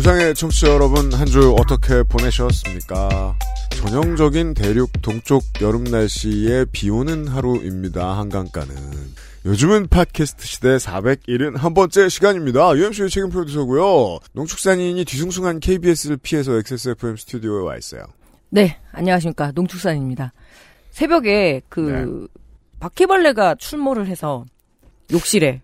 지구상의 청취자 여러분 한 주 어떻게 보내셨습니까? 전형적인 대륙 동쪽 여름 날씨에 비 오는 하루입니다. 한강가는. 요즘은 팟캐스트 시대 471번째 시간입니다. UMC의 책임 프로듀서고요. 농축산인이 뒤숭숭한 KBS를 피해서 XSFM 스튜디오에 와 있어요. 네, 안녕하십니까. 농축산입니다. 새벽에 그 네. 바퀴벌레가 출몰을 해서 욕실에.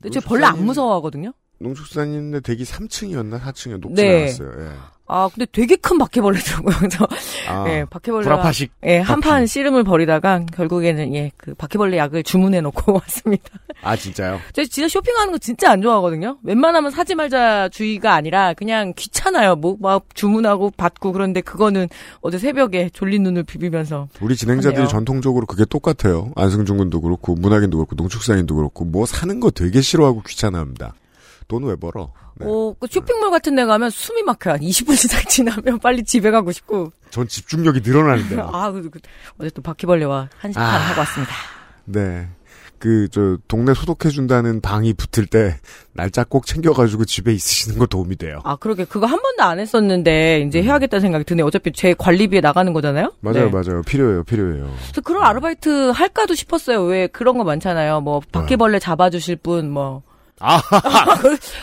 근데 저 벌레 안 무서워하거든요. 농축산인데 대기 3층이었나 4층이었나 높진 네. 않았어요. 예. 아, 근데 되게 큰 바퀴벌레더라고요. 그래서 아, 예, 바퀴벌레가 불아파식. 예, 한 바퀴. 판 씨름을 벌이다가 결국에는 예, 그 바퀴벌레 약을 주문해 놓고 왔습니다. 아 진짜요? 저 진짜 쇼핑하는 거 진짜 안 좋아하거든요. 웬만하면 사지 말자 주의가 아니라 그냥 귀찮아요. 뭐 막 주문하고 받고 그런데 그거는 어제 새벽에 졸린 눈을 비비면서 우리 진행자들이 하네요. 전통적으로 그게 똑같아요. 안승준 군도 그렇고 문학인도 그렇고 농축산인도 그렇고 뭐 사는 거 되게 싫어하고 귀찮아합니다. 돈 왜 벌어? 네. 어, 그 쇼핑몰 같은 데 가면 숨이 막혀요. 한 20분 이상 지나면 빨리 집에 가고 싶고. 전 집중력이 늘어나는데요. 아, 그, 그, 어제 또 바퀴벌레와 한식판 아. 하고 왔습니다. 네. 그, 저, 동네 소독해준다는 방이 붙을 때, 날짜 꼭 챙겨가지고 집에 있으시는 거 도움이 돼요. 아, 그러게. 그거 한 번도 안 했었는데, 이제 해야겠다는 생각이 드네요. 어차피 제 관리비에 나가는 거잖아요? 음. 맞아요, 네. 맞아요. 필요해요, 필요해요. 그래서 그런 아르바이트 할까도 싶었어요. 왜 그런 거 많잖아요. 뭐, 바퀴벌레 잡아주실 분, 뭐. 아,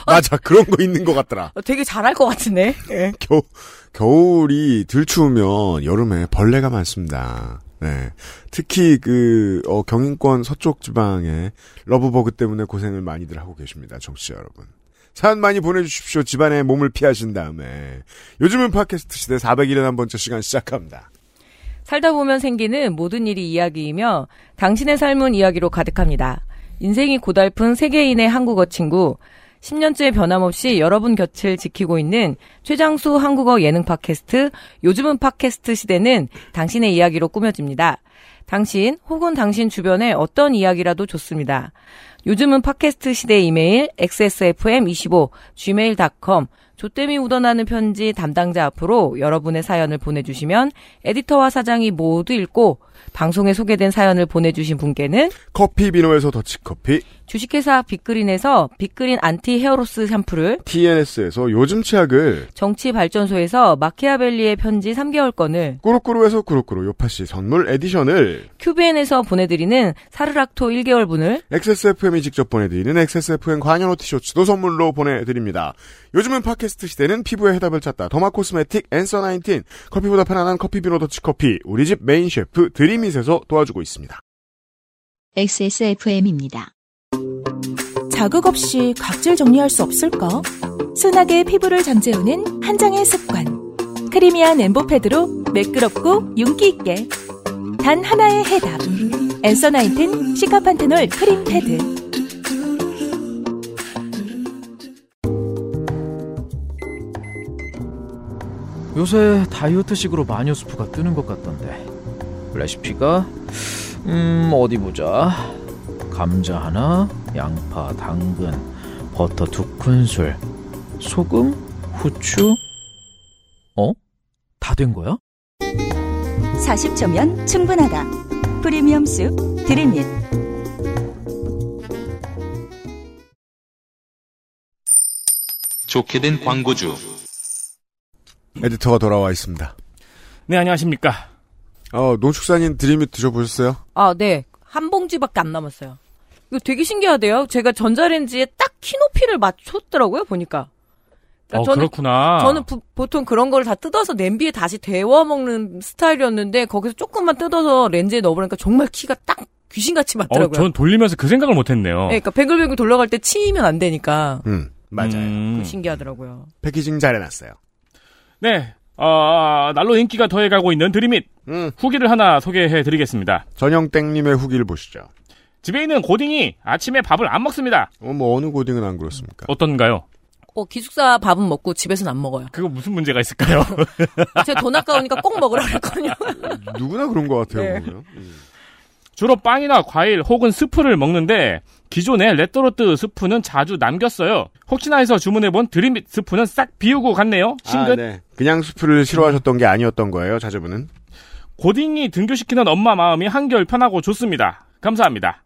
맞아. 그런 거 있는 것 같더라. 어, 되게 잘할 것 같은데? 예. 겨, 겨울이 들 추우면 여름에 벌레가 많습니다. 네. 특히 그, 어, 경인권 서쪽 지방에 러브버그 때문에 고생을 많이들 하고 계십니다. 정치자 여러분. 사연 많이 보내주십시오. 집안에 몸을 피하신 다음에. 요즘은 팟캐스트 시대 401한 시간 시작합니다. 살다 보면 생기는 모든 일이 이야기이며 당신의 삶은 이야기로 가득합니다. 인생이 고달픈 세계인의 한국어 친구 10년째 변함없이 여러분 곁을 지키고 있는 최장수 한국어 예능 팟캐스트 요즘은 팟캐스트 시대는 당신의 이야기로 꾸며집니다. 당신 혹은 당신 주변의 어떤 이야기라도 좋습니다. 요즘은 팟캐스트 시대 이메일 xsfm25 gmail.com 조땜이 묻어나는 편지 담당자 앞으로 여러분의 사연을 보내주시면 에디터와 사장이 모두 읽고 방송에 소개된 사연을 보내주신 분께는 커피 비노에서 더치커피, 주식회사 빅그린에서 빅그린 anti hair loss 샴푸를 TNS에서 요즘 치약을, 정치발전소에서 마키아벨리의 편지 3개월권을 꾸루꾸루에서 꾸루꾸루 요파시 선물 edition을, 큐비엔에서 보내드리는 사르락토 1개월분을 XSFM이 직접 보내드리는 XSFM 관여노 티셔츠도 선물로 보내드립니다. 요즘은 팟캐스트 시대는 피부의 해답을 찾다. derma cosmetic Answer 19 커피보다 편안한 커피 비노 더치커피 우리 집 메인 셰프 드림잇에서 도와주고 있습니다. XSFM입니다. 자극 없이 각질 정리할 수 없을까? 순하게 피부를 잠재우는 한 장의 습관. creamy한 embo 패드로 매끄럽고 윤기 있게. 단 하나의 해답. Answer Nineteen cica panthenol 크림 패드. 요새 다이어트식으로 마녀 수프가 뜨는 것 같던데 레시피가 음 어디 보자 감자 하나 양파 당근 버터 두 큰술 소금 후추 어? 다 된 거야? 40초면 충분하다. 프리미엄 숲 드림잇. 좋게 된 광고주. 에디터가 돌아와 있습니다. 네, 안녕하십니까. 어, 농축산인 드림잇 드셔보셨어요? 아, 네. 한 봉지밖에 안 남았어요. 이거 되게 신기하대요. 제가 전자레인지에 딱 키높이를 맞췄더라고요, 보니까. 어, 그러니까 저는 그렇구나. 저는 부- 보통 그런 걸다 뜯어서 냄비에 다시 데워 먹는 스타일이었는데 거기서 조금만 뜯어서 렌즈에 넣어보니까 정말 키가 딱 귀신같이 어, 맞더라고요. 전 돌리면서 그 생각을 못 했네요. 네, 그러니까 뱅글뱅글 돌아갈 때 치이면 안 되니까 음, 맞아요. 음. 신기하더라고요. 패키징 잘 해놨어요. 네. 어, 날로 인기가 더해가고 있는 드림잇. 음, 후기를 하나 소개해 드리겠습니다. 전영땡님의 후기를 보시죠. 집에 있는 고딩이 아침에 밥을 안 먹습니다. 어, 뭐 어느 고딩은 안 그렇습니까? 어떤가요? 어, 기숙사 밥은 먹고 집에서는 안 먹어요. 그거 무슨 문제가 있을까요? 제가 돈 아까우니까 꼭 먹으라 그랬거든요. 누구나 그런 것 같아요. 네. 음. 주로 빵이나 과일 혹은 스프를 먹는데 기존의 레토르트 스프는 자주 남겼어요. 혹시나 해서 주문해본 드림빗 스프는 싹 비우고 갔네요. 아, 싱긋. 네. 그냥 수프를 싫어하셨던 게 아니었던 거예요, 자제분은. 고딩이 등교시키는 엄마 마음이 한결 편하고 좋습니다. 감사합니다.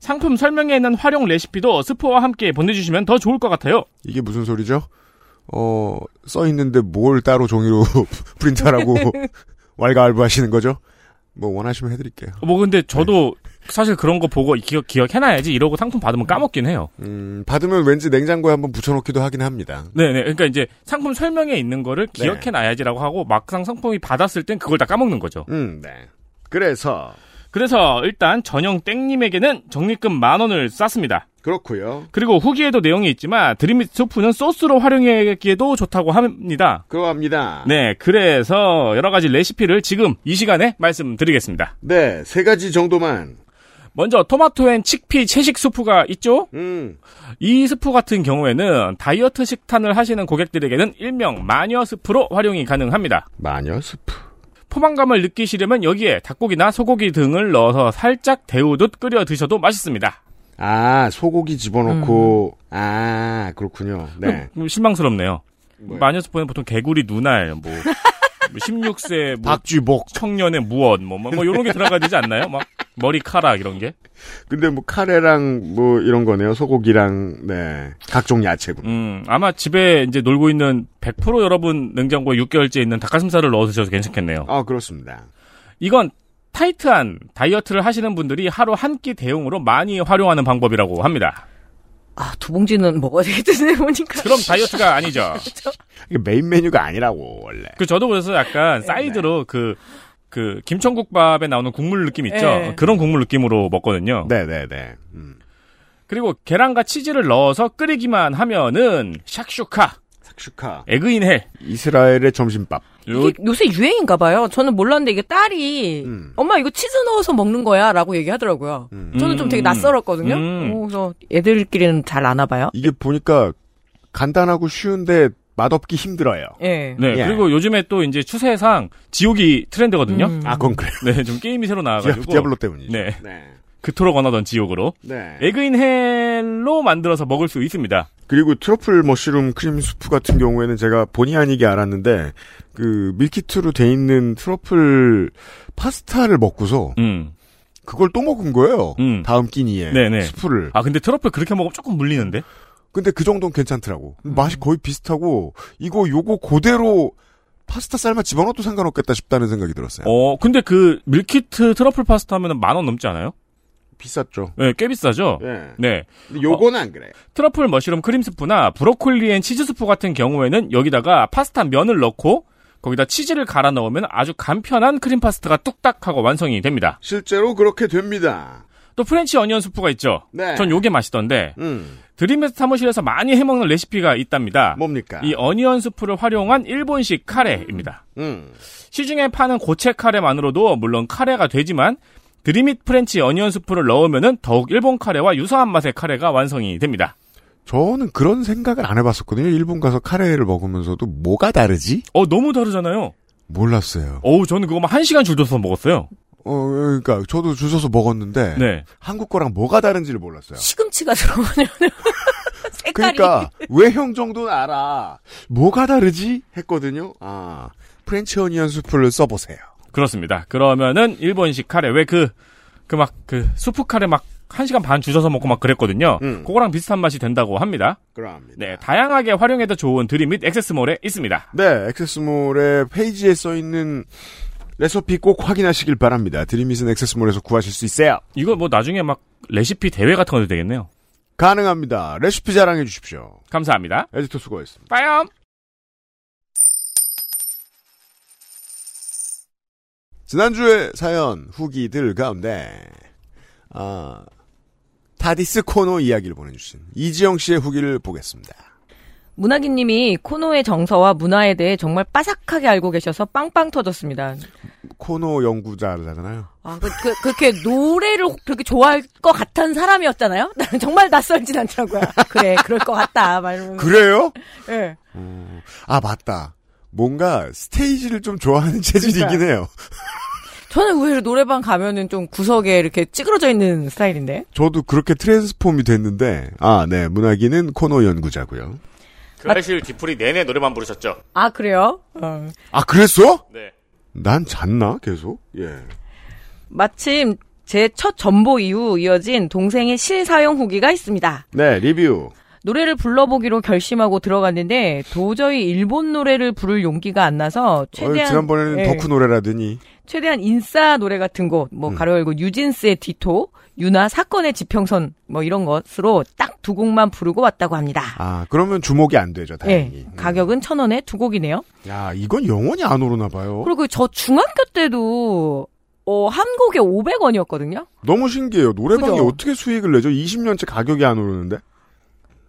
상품 설명에 있는 활용 레시피도 스프와 함께 보내주시면 더 좋을 것 같아요. 이게 무슨 소리죠? 어, 써 있는데 뭘 따로 종이로 프린트하라고 왈가왈부 하시는 거죠? 뭐 원하시면 해드릴게요. 뭐 근데 저도 사실 그런 거 보고 기억, 기억해놔야지 이러고 상품 받으면 까먹긴 해요. 음, 받으면 왠지 냉장고에 한번 붙여놓기도 하긴 합니다. 네네. 그러니까 이제 상품 설명에 있는 거를 네. 기억해놔야지라고 하고 막상 상품이 받았을 땐 그걸 다 까먹는 거죠. 음, 네. 그래서 그래서 일단 전용 땡님에게는 적립금 만 원을 쐈습니다. 그렇고요. 그리고 후기에도 내용이 있지만 드림밋 소프는 소스로 활용하기에도 좋다고 합니다. 그러합니다. 네, 그래서 여러 가지 레시피를 지금 이 시간에 말씀드리겠습니다. 네, 세 가지 정도만. 먼저 토마토 and chickpea 채식 수프가 있죠? 음, 이 스프 같은 경우에는 다이어트 식단을 하시는 고객들에게는 일명 마녀 스프로 활용이 가능합니다. 마녀 스프. 포만감을 느끼시려면 여기에 닭고기나 소고기 등을 넣어서 살짝 데우듯 끓여 드셔도 맛있습니다. 아, 소고기 집어넣고, 아, 그렇군요. 네. 음, 실망스럽네요. 뭐요? 마녀 스프는 보통 개구리 눈알, 뭐, 16세 뭐 박쥐복. 청년의 무엇, 뭐, 뭐, 뭐, 요런 게 들어가야 되지 않나요? 막, 머리카락, 이런 게. 근데 뭐 카레랑 뭐 이런 거네요. 소고기랑, 네. 각종 야채군. 음, 아마 집에 이제 놀고 있는 100% 여러분 냉장고에 6개월째 있는 닭가슴살을 넣어 드셔도 괜찮겠네요. 아, 그렇습니다. 이건 타이트한 다이어트를 하시는 분들이 하루 한 끼 대용으로 많이 활용하는 방법이라고 합니다. 아, 두 봉지는 먹어야 되겠네, 보니까. 그럼 다이어트가 아니죠. 이게 메인 메뉴가 아니라고, 원래. 그 저도 그래서 약간 사이드로 그, 그 김천국밥에 나오는 국물 느낌 있죠? 네. 그런 국물 느낌으로 먹거든요. 네네네. 음. 그리고 계란과 치즈를 넣어서 끓이기만 하면은 샥슈카, 삭슈카. 에그인헬. 이스라엘의 점심밥. 요, 이게 요새 유행인가 봐요. 저는 몰랐는데 이게 딸이 음. 엄마 이거 치즈 넣어서 먹는 거야 라고 얘기하더라고요. 음. 저는 좀 되게 음. 낯설었거든요. 음. 어, 그래서 애들끼리는 잘 아나 봐요. 이게 보니까 간단하고 쉬운데 맛없기 힘들어요. 예. 네, 예. 그리고 요즘에 또 이제 추세상 지옥이 트렌드거든요. 음. 아, 그건 그래요. 네, 좀 게임이 새로 나와가지고. 디아블로 때문이죠. 네. 네. 그토록 원하던 지옥으로. 네. egg in hell로 만들어서 먹을 수 있습니다. 그리고 트러플 mushroom 크림 수프 같은 경우에는 제가 본의 아니게 알았는데 그 밀키트로 돼 있는 트러플 파스타를 먹고서 음. 그걸 또 먹은 거예요. 음. 다음 끼니에 네네. 수프를. 아, 근데 트러플 그렇게 먹으면 조금 물리는데? 근데 그 정도는 괜찮더라고. 음. 맛이 거의 비슷하고 이거 요거 그대로 파스타 삶아 집어넣어도 상관없겠다 싶다는 생각이 들었어요. 어, 근데 그 밀키트 트러플 파스타 하면 만 원 넘지 않아요? 비쌌죠. 네, 꽤 비싸죠? 예. 네. 근데 요거는 안 그래요. 트러플 mushroom 크림 스프나 브로콜리 and 치즈 스프 같은 경우에는 여기다가 파스타 면을 넣고 거기다 치즈를 갈아 넣으면 아주 간편한 크림 파스타가 뚝딱하고 완성이 됩니다. 실제로 그렇게 됩니다. 또 French onion 수프가 있죠. 네. 전 요게 맛있던데 음. 드림잇 사무실에서 많이 해먹는 레시피가 있답니다. 뭡니까? 이 onion 수프를 활용한 일본식 카레입니다. 음. 시중에 파는 고체 카레만으로도 물론 카레가 되지만 드림잇 French onion 수프를 넣으면은 더욱 일본 카레와 유사한 맛의 카레가 완성이 됩니다. 저는 그런 생각을 안 해봤었거든요. 일본 가서 카레를 먹으면서도 뭐가 다르지? 어 너무 다르잖아요. 몰랐어요. 어우 저는 그거 막 한 시간 줄 서서 먹었어요. 어, 그러니까 저도 줄 서서 먹었는데 네. 한국 거랑 뭐가 다른지를 몰랐어요. 시금치가 들어가냐면 색깔이 그러니까 외형 정도는 알아. 뭐가 다르지? 했거든요. 아, French onion 수프를 써보세요. 그렇습니다. 그러면은 일본식 카레 왜 그 그 막그 수프 카레 막한 시간 반줄 서서 먹고 막 그랬거든요. 음. 그거랑 비슷한 맛이 된다고 합니다. 그럽니다. 네, 다양하게 활용해도 좋은 드림잇 액세스몰에 있습니다. 네, 액세스몰의 페이지에 써 있는 레시피 꼭 확인하시길 바랍니다. 드림잇은 액세스몰에서 구하실 수 있어요. 이거 뭐 나중에 막 레시피 대회 같은 것도 되겠네요. 가능합니다. 레시피 자랑해 주십시오. 감사합니다. 에디터 수고했습니다. 빠염. 지난주에 사연 후기들 가운데 아 타디스 코노 이야기를 보내주신 이지영 씨의 후기를 보겠습니다. 문학인님이 코노의 정서와 문화에 대해 정말 빠삭하게 알고 계셔서 빵빵 터졌습니다. 코너 연구자잖아요. 아, 그, 그, 그렇게 노래를 그렇게 좋아할 것 같은 사람이었잖아요? 나는 정말 낯설진 않더라고요. 그래, 그럴 것 같다. 막 이러면서. 그래요? 예. 어, 아 맞다. 뭔가 스테이지를 좀 좋아하는 체질이긴 해요. 저는 의외로 노래방 가면은 좀 구석에 이렇게 찌그러져 있는 스타일인데. 저도 그렇게 트랜스폼이 됐는데 아 네 문학인은 코너 연구자고요. 그 아실 뒤풀이 내내 노래만 부르셨죠? 아, 그래요? 어. 아 그랬어? 네. 난 잤나 계속? 예. 마침 제 첫 전보 이후 이어진 동생의 실사용 후기가 있습니다. 네 리뷰. 노래를 불러보기로 결심하고 들어갔는데 도저히 일본 노래를 부를 용기가 안 나서 어, 최대한 지난번에는 예, 덕후 노래라더니 최대한 인싸 노래 같은 곳, 뭐 음. 가로 열고 뉴진스의 뒤토, 유나 사건의 지평선 뭐 이런 것으로 딱 두 곡만 부르고 왔다고 합니다. 아 그러면 주목이 안 되죠 다행히. 예, 가격은 천 원에 두 곡이네요. 야 이건 영원히 안 오르나 봐요. 그리고 저 중학교 때도 어, 한 곡에 500원이었거든요. 너무 신기해요. 노래방이 그죠? 어떻게 수익을 내죠? 20년째 가격이 안 오르는데?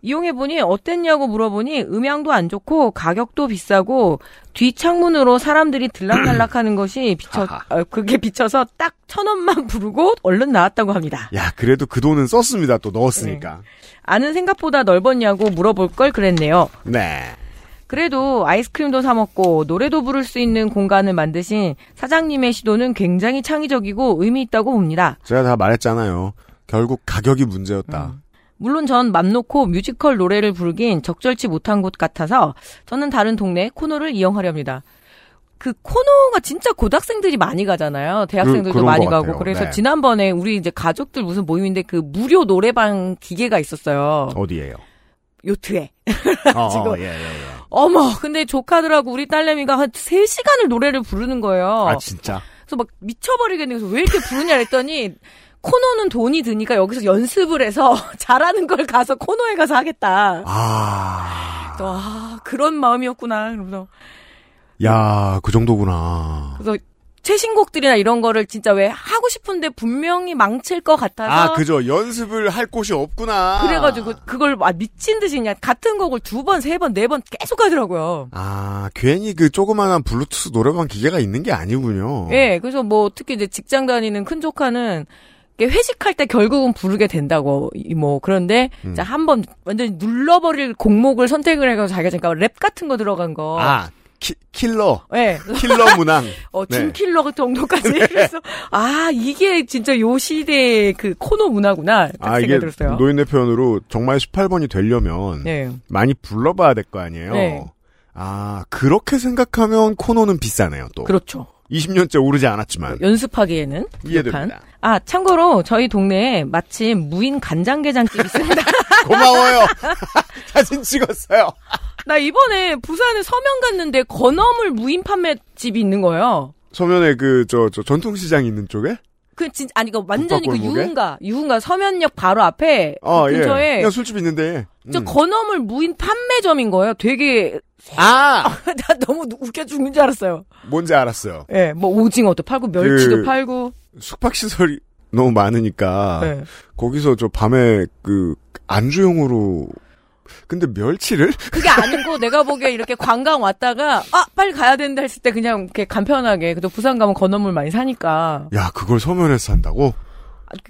이용해보니 어땠냐고 물어보니 음향도 안 좋고 가격도 비싸고 뒷창문으로 사람들이 들락날락 하는 것이 비쳐. 어, 그게 비쳐서 딱 천 원만 부르고 얼른 나왔다고 합니다. 야 그래도 그 돈은 썼습니다. 또 넣었으니까. 아는 생각보다 넓었냐고 물어볼 걸 그랬네요. 네. 그래도 아이스크림도 사 먹고 노래도 부를 수 있는 공간을 만드신 사장님의 시도는 굉장히 창의적이고 의미 있다고 봅니다. 제가 다 말했잖아요. 결국 가격이 문제였다. 음. 물론 전 맘 놓고 뮤지컬 노래를 부르긴 적절치 못한 곳 같아서 저는 다른 동네 코너를 이용하려 합니다. 그 코너가 진짜 고등학생들이 많이 가잖아요. 대학생들도 그런 많이 것 가고. 같아요. 그래서 네. 지난번에 우리 이제 가족들 무슨 모임인데 그 무료 노래방 기계가 있었어요. 어디에요? 요트에. 어, 지금- 어, 예, 예, 예. 어머, 근데 조카들하고 우리 딸내미가 한 3시간을 노래를 부르는 거예요. 아 진짜. 그래서 막 미쳐버리겠네. 그래서 왜 이렇게 부르냐 했더니 코너는 돈이 드니까 여기서 연습을 해서 잘하는 걸 가서 코너에 가서 하겠다. 아. 또, 아, 그런 마음이었구나. 그래서, 야, 그 정도구나. 그래서 최신곡들이나 이런 거를 진짜 왜 하고 싶은데 분명히 망칠 것 같아서. 아, 그죠. 연습을 할 곳이 없구나. 그래가지고 그걸 아, 미친 듯이 그냥 같은 곡을 두 번, 세 번, 네 번 계속 하더라고요. 아, 괜히 그 조그만한 블루투스 노래방 기계가 있는 게 아니군요. 예, 그래서 뭐 특히 이제 직장 다니는 큰 조카는 회식할 때 결국은 부르게 된다고 이- 뭐 그런데 음. 자 한번 완전 눌러버릴 곡목을 선택을 해가지고 자기가 잠깐 랩 같은 거 들어간 거. 아, 키- 킬러. 예. 킬러 문항. 어, 네. 춤킬러 정도까지. 그래서, 아, 이게 진짜 요 시대의 그 코노 문화구나. 딱 아, 이게 들었어요. 노인네 표현으로 정말 18번이 되려면 네. 많이 불러봐야 될 거 아니에요. 네. 아, 그렇게 생각하면 코노는 비싸네요, 또. 그렇죠. 20년째 오르지 않았지만. 연습하기에는. 이해됩니다. 아, 참고로 저희 동네에 마침 무인 간장게장집 있습니다. 고마워요. 사진 찍었어요. 나 이번에 부산에 서면 갔는데 건어물 무인 판매집이 있는 거예요. 서면에 그, 저, 저, 전통시장 있는 쪽에? 그 진 아니 그 완전히 그? 유흥가 유흥가 서면역 바로 앞에 어, 그 예. 근처에 그냥 술집 있는데. 저 음. 건어물 무인 판매점인 거예요. 되게 아! 나 웃겨 죽는 줄 알았어요. 뭔지 알았어요. 예, 뭐 오징어도 팔고 멸치도 그- 팔고. 숙박시설이 너무 많으니까. 예. 거기서 저 밤에 그, 안주용으로. 근데 멸치를? 그게 아니고 내가 보기에 이렇게 관광 왔다가 아 빨리 가야 된다 했을 때 그냥 이렇게 간편하게 그래도 부산 가면 건어물 많이 사니까 야, 그걸 서면에서 산다고?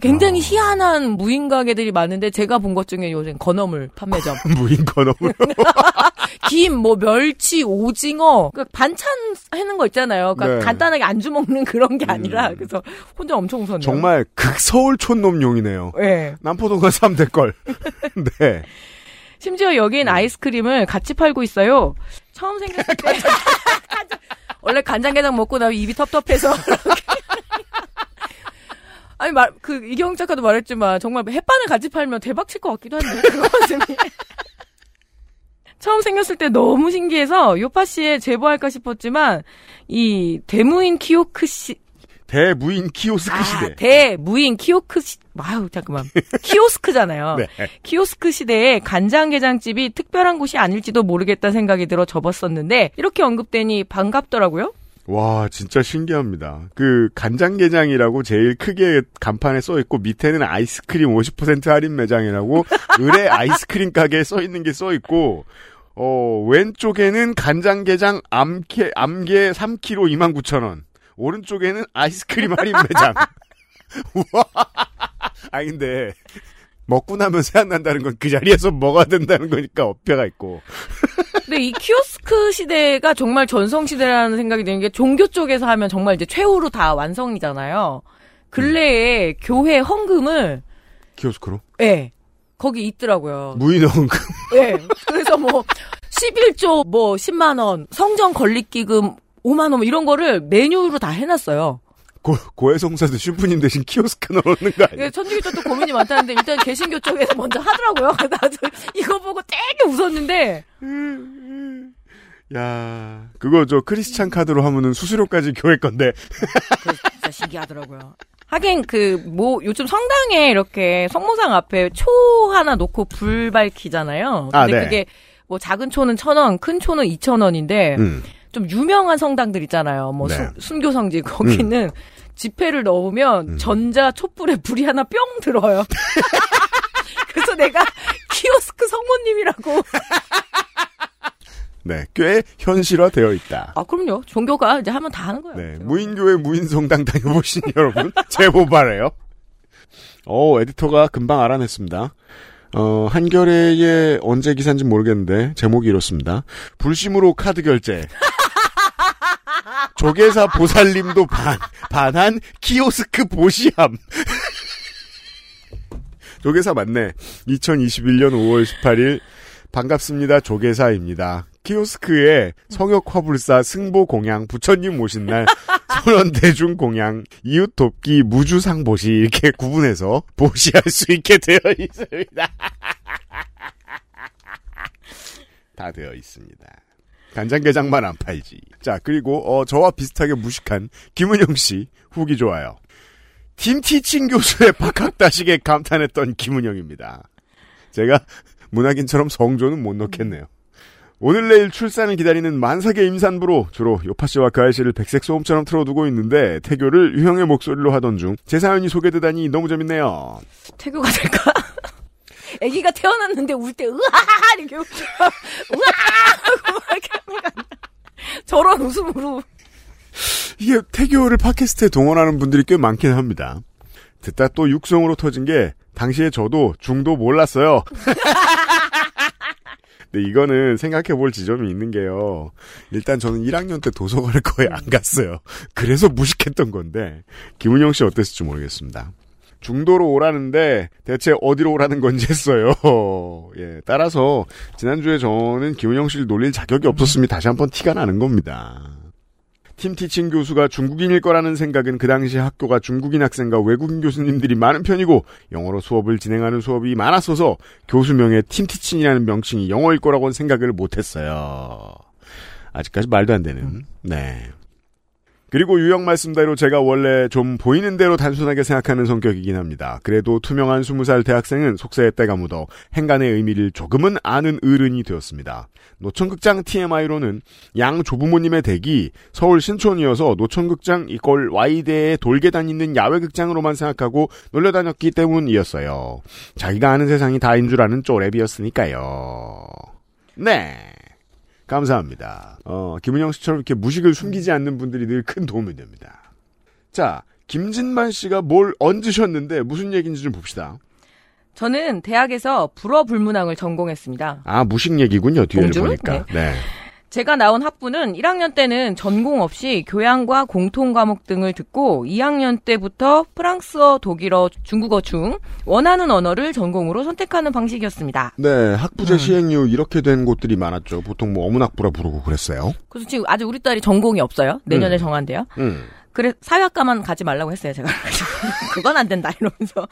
굉장히 아. 희한한 무인 가게들이 많은데 제가 본 것 중에 요즘 건어물 판매점 무인 건어물. 김 뭐 멸치 오징어 그 반찬 해는 거 있잖아요 그러니까 네. 간단하게 안주 먹는 그런 게 아니라 음. 그래서 혼자 엄청 웃었네요 정말 극서울 촌 놈용이네요. 예. 남포동 가서 하면 될걸. 네. 심지어 여긴 아이스크림을 같이 팔고 있어요. 처음 생겼을 때 원래 간장게장 먹고 나면 입이 텁텁해서 아니 말 그 이경 작가도 말했지만 정말 햇반을 같이 팔면 대박 칠 것 같기도 한데 그것은 처음 생겼을 때 너무 신기해서 요팟시에 제보할까 싶었지만 이 대무인 키오크 시 대무인 키오스크 아, 시대. 대무인 키오크 시 아유 잠깐만 키오스크잖아요. 네. 키오스크 시대에 간장게장집이 특별한 곳이 아닐지도 모르겠다 생각이 들어 접었었는데 이렇게 언급되니 반갑더라고요. 와, 진짜 신기합니다. 그 간장게장이라고 제일 크게 간판에 써 있고 밑에는 아이스크림 50% 할인 매장이라고 으레 아이스크림 가게에 써 있는 게 써 있고 어, 왼쪽에는 간장게장 암게, 암게 3kg 29,000원. 오른쪽에는 아이스크림 할인 매장. 우와. 아, 근데, 먹고 나면 생각난다는 건 그 자리에서 먹어야 된다는 거니까 어폐가 있고. 근데 이 키오스크 시대가 정말 전성 시대라는 생각이 드는 게 종교 쪽에서 하면 정말 이제 최후로 다 완성이잖아요. 근래에 교회 헌금을 키오스크로? 예. 거기 있더라고요. 무인헌금. 예. 그래서 뭐 11조 뭐 10만 원, 성전 건립 기금 5만 원 이런 거를 메뉴로 다 해놨어요. 고, 고해성사도 신부님 대신 키오스크 넣는 거 아니야? 이게 천주교쪽도 고민이 많다는데 일단 개신교 쪽에서 먼저 하더라고요. 그래서 나도 이거 보고 되게 웃었는데 야 그거 저 크리스찬 카드로 하면은 수수료까지 교회 건데. 진짜 신기하더라고요. 하긴 그 뭐 요즘 성당에 이렇게 성모상 앞에 초 하나 놓고 불 밝히잖아요. 근데 아, 네. 그게 뭐 작은 초는 천 원, 큰 초는 이천 원인데 음. 좀 유명한 성당들 있잖아요. 뭐 네. 순- 순교성지 거기는 지폐를 넣으면 음. 전자 촛불에 불이 하나 뿅 들어요. 그래서 내가 키오스크 성모님이라고. 네, 꽤 현실화되어 있다. 아 그럼요. 종교가 이제 하면 다 하는 거예요. 네, 무인교회 무인성당 다녀보신 여러분, 제보 바래요. 어, 에디터가 금방 알아냈습니다. 어, 한겨레의 언제 기사인지 모르겠는데, 제목이 이렇습니다. 불심으로 카드 결제. 조계사 보살님도 반, 반한 키오스크 보시함. 조계사 맞네. 2021년 5월 18일, 반갑습니다. 조계사입니다. 키오스크에 성역 화불사 승보 공양 부처님 모신 날 선원 대중 공양 이웃 돕기 무주상 보시 이렇게 구분해서 보시할 수 있게 되어 있습니다. 다 되어 있습니다. 간장게장만 안 팔지. 자 그리고 어, 저와 비슷하게 무식한 김은영 씨 후기 좋아요. 팀티칭 교수의 박학다식에 감탄했던 김은영입니다. 제가 문학인처럼 성조는 못 넣겠네요. 오늘 내일 출산을 기다리는 만삭의 임산부로 주로 요파 씨와 그 아이씨를 백색 소음처럼 틀어두고 있는데 태교를 유형의 목소리로 하던 중 제 사연이 소개되다니 너무 재밌네요. 태교가 될까? 아기가 태어났는데 울 때 으아 이렇게 울- 으아 하고 막 이렇게 하는 거 아니야? 저런 웃음으로 이게 태교를 팟캐스트에 동원하는 분들이 꽤 많긴 합니다. 듣다 또 육성으로 터진 게 당시에 저도 중도 몰랐어요. 근데 이거는 생각해 볼 지점이 있는 게요. 일단 저는 1학년 때 도서관을 거의 안 갔어요. 그래서 무식했던 건데, 김은영 씨 어땠을지 모르겠습니다. 중도로 오라는데, 대체 어디로 오라는 건지 했어요. 예, 따라서, 지난주에 저는 김은영 씨를 놀릴 자격이 없었음이 다시 한번 티가 나는 겁니다. 팀 티칭 교수가 중국인일 거라는 생각은 그 당시 학교가 중국인 학생과 외국인 교수님들이 많은 편이고 영어로 수업을 진행하는 수업이 많았어서 교수명에 팀 티칭이라는 명칭이 영어일 거라고는 생각을 못했어요. 아직까지 말도 안 되는. 네. 그리고 유형 말씀대로 제가 원래 좀 보이는 대로 단순하게 생각하는 성격이긴 합니다. 그래도 투명한 20살 대학생은 속세에 때가 묻어 행간의 의미를 조금은 아는 어른이 되었습니다. 노천극장 TMI로는 양 조부모님의 댁이 서울 신촌이어서 노천극장 이걸 Y대에 돌계단 있는 야외극장으로만 생각하고 놀려 다녔기 때문이었어요. 자기가 아는 세상이 다인 줄 아는 쪼랩이었으니까요. 네. 감사합니다. 어, 김은영 씨처럼 이렇게 무식을 숨기지 않는 분들이 늘 큰 도움이 됩니다. 자, 김진만 씨가 뭘 얹으셨는데 무슨 얘기인지 좀 봅시다. 저는 대학에서 불어 불문항을 전공했습니다. 아, 무식 얘기군요. 뒤를 공주는? 보니까. 네. 제가 나온 학부는 1학년 때는 전공 없이 교양과 공통 과목 등을 듣고 2학년 때부터 프랑스어, 독일어, 중국어 중 원하는 언어를 전공으로 선택하는 방식이었습니다. 네, 학부제 음. 시행류 이렇게 된 곳들이 많았죠. 보통 뭐 어문학부라 부르고 그랬어요. 그래서 지금 아직 우리 딸이 전공이 없어요. 내년에 음. 정한대요. 음. 그래 사회학과만 가지 말라고 했어요 제가 그건 안 된다 이러면서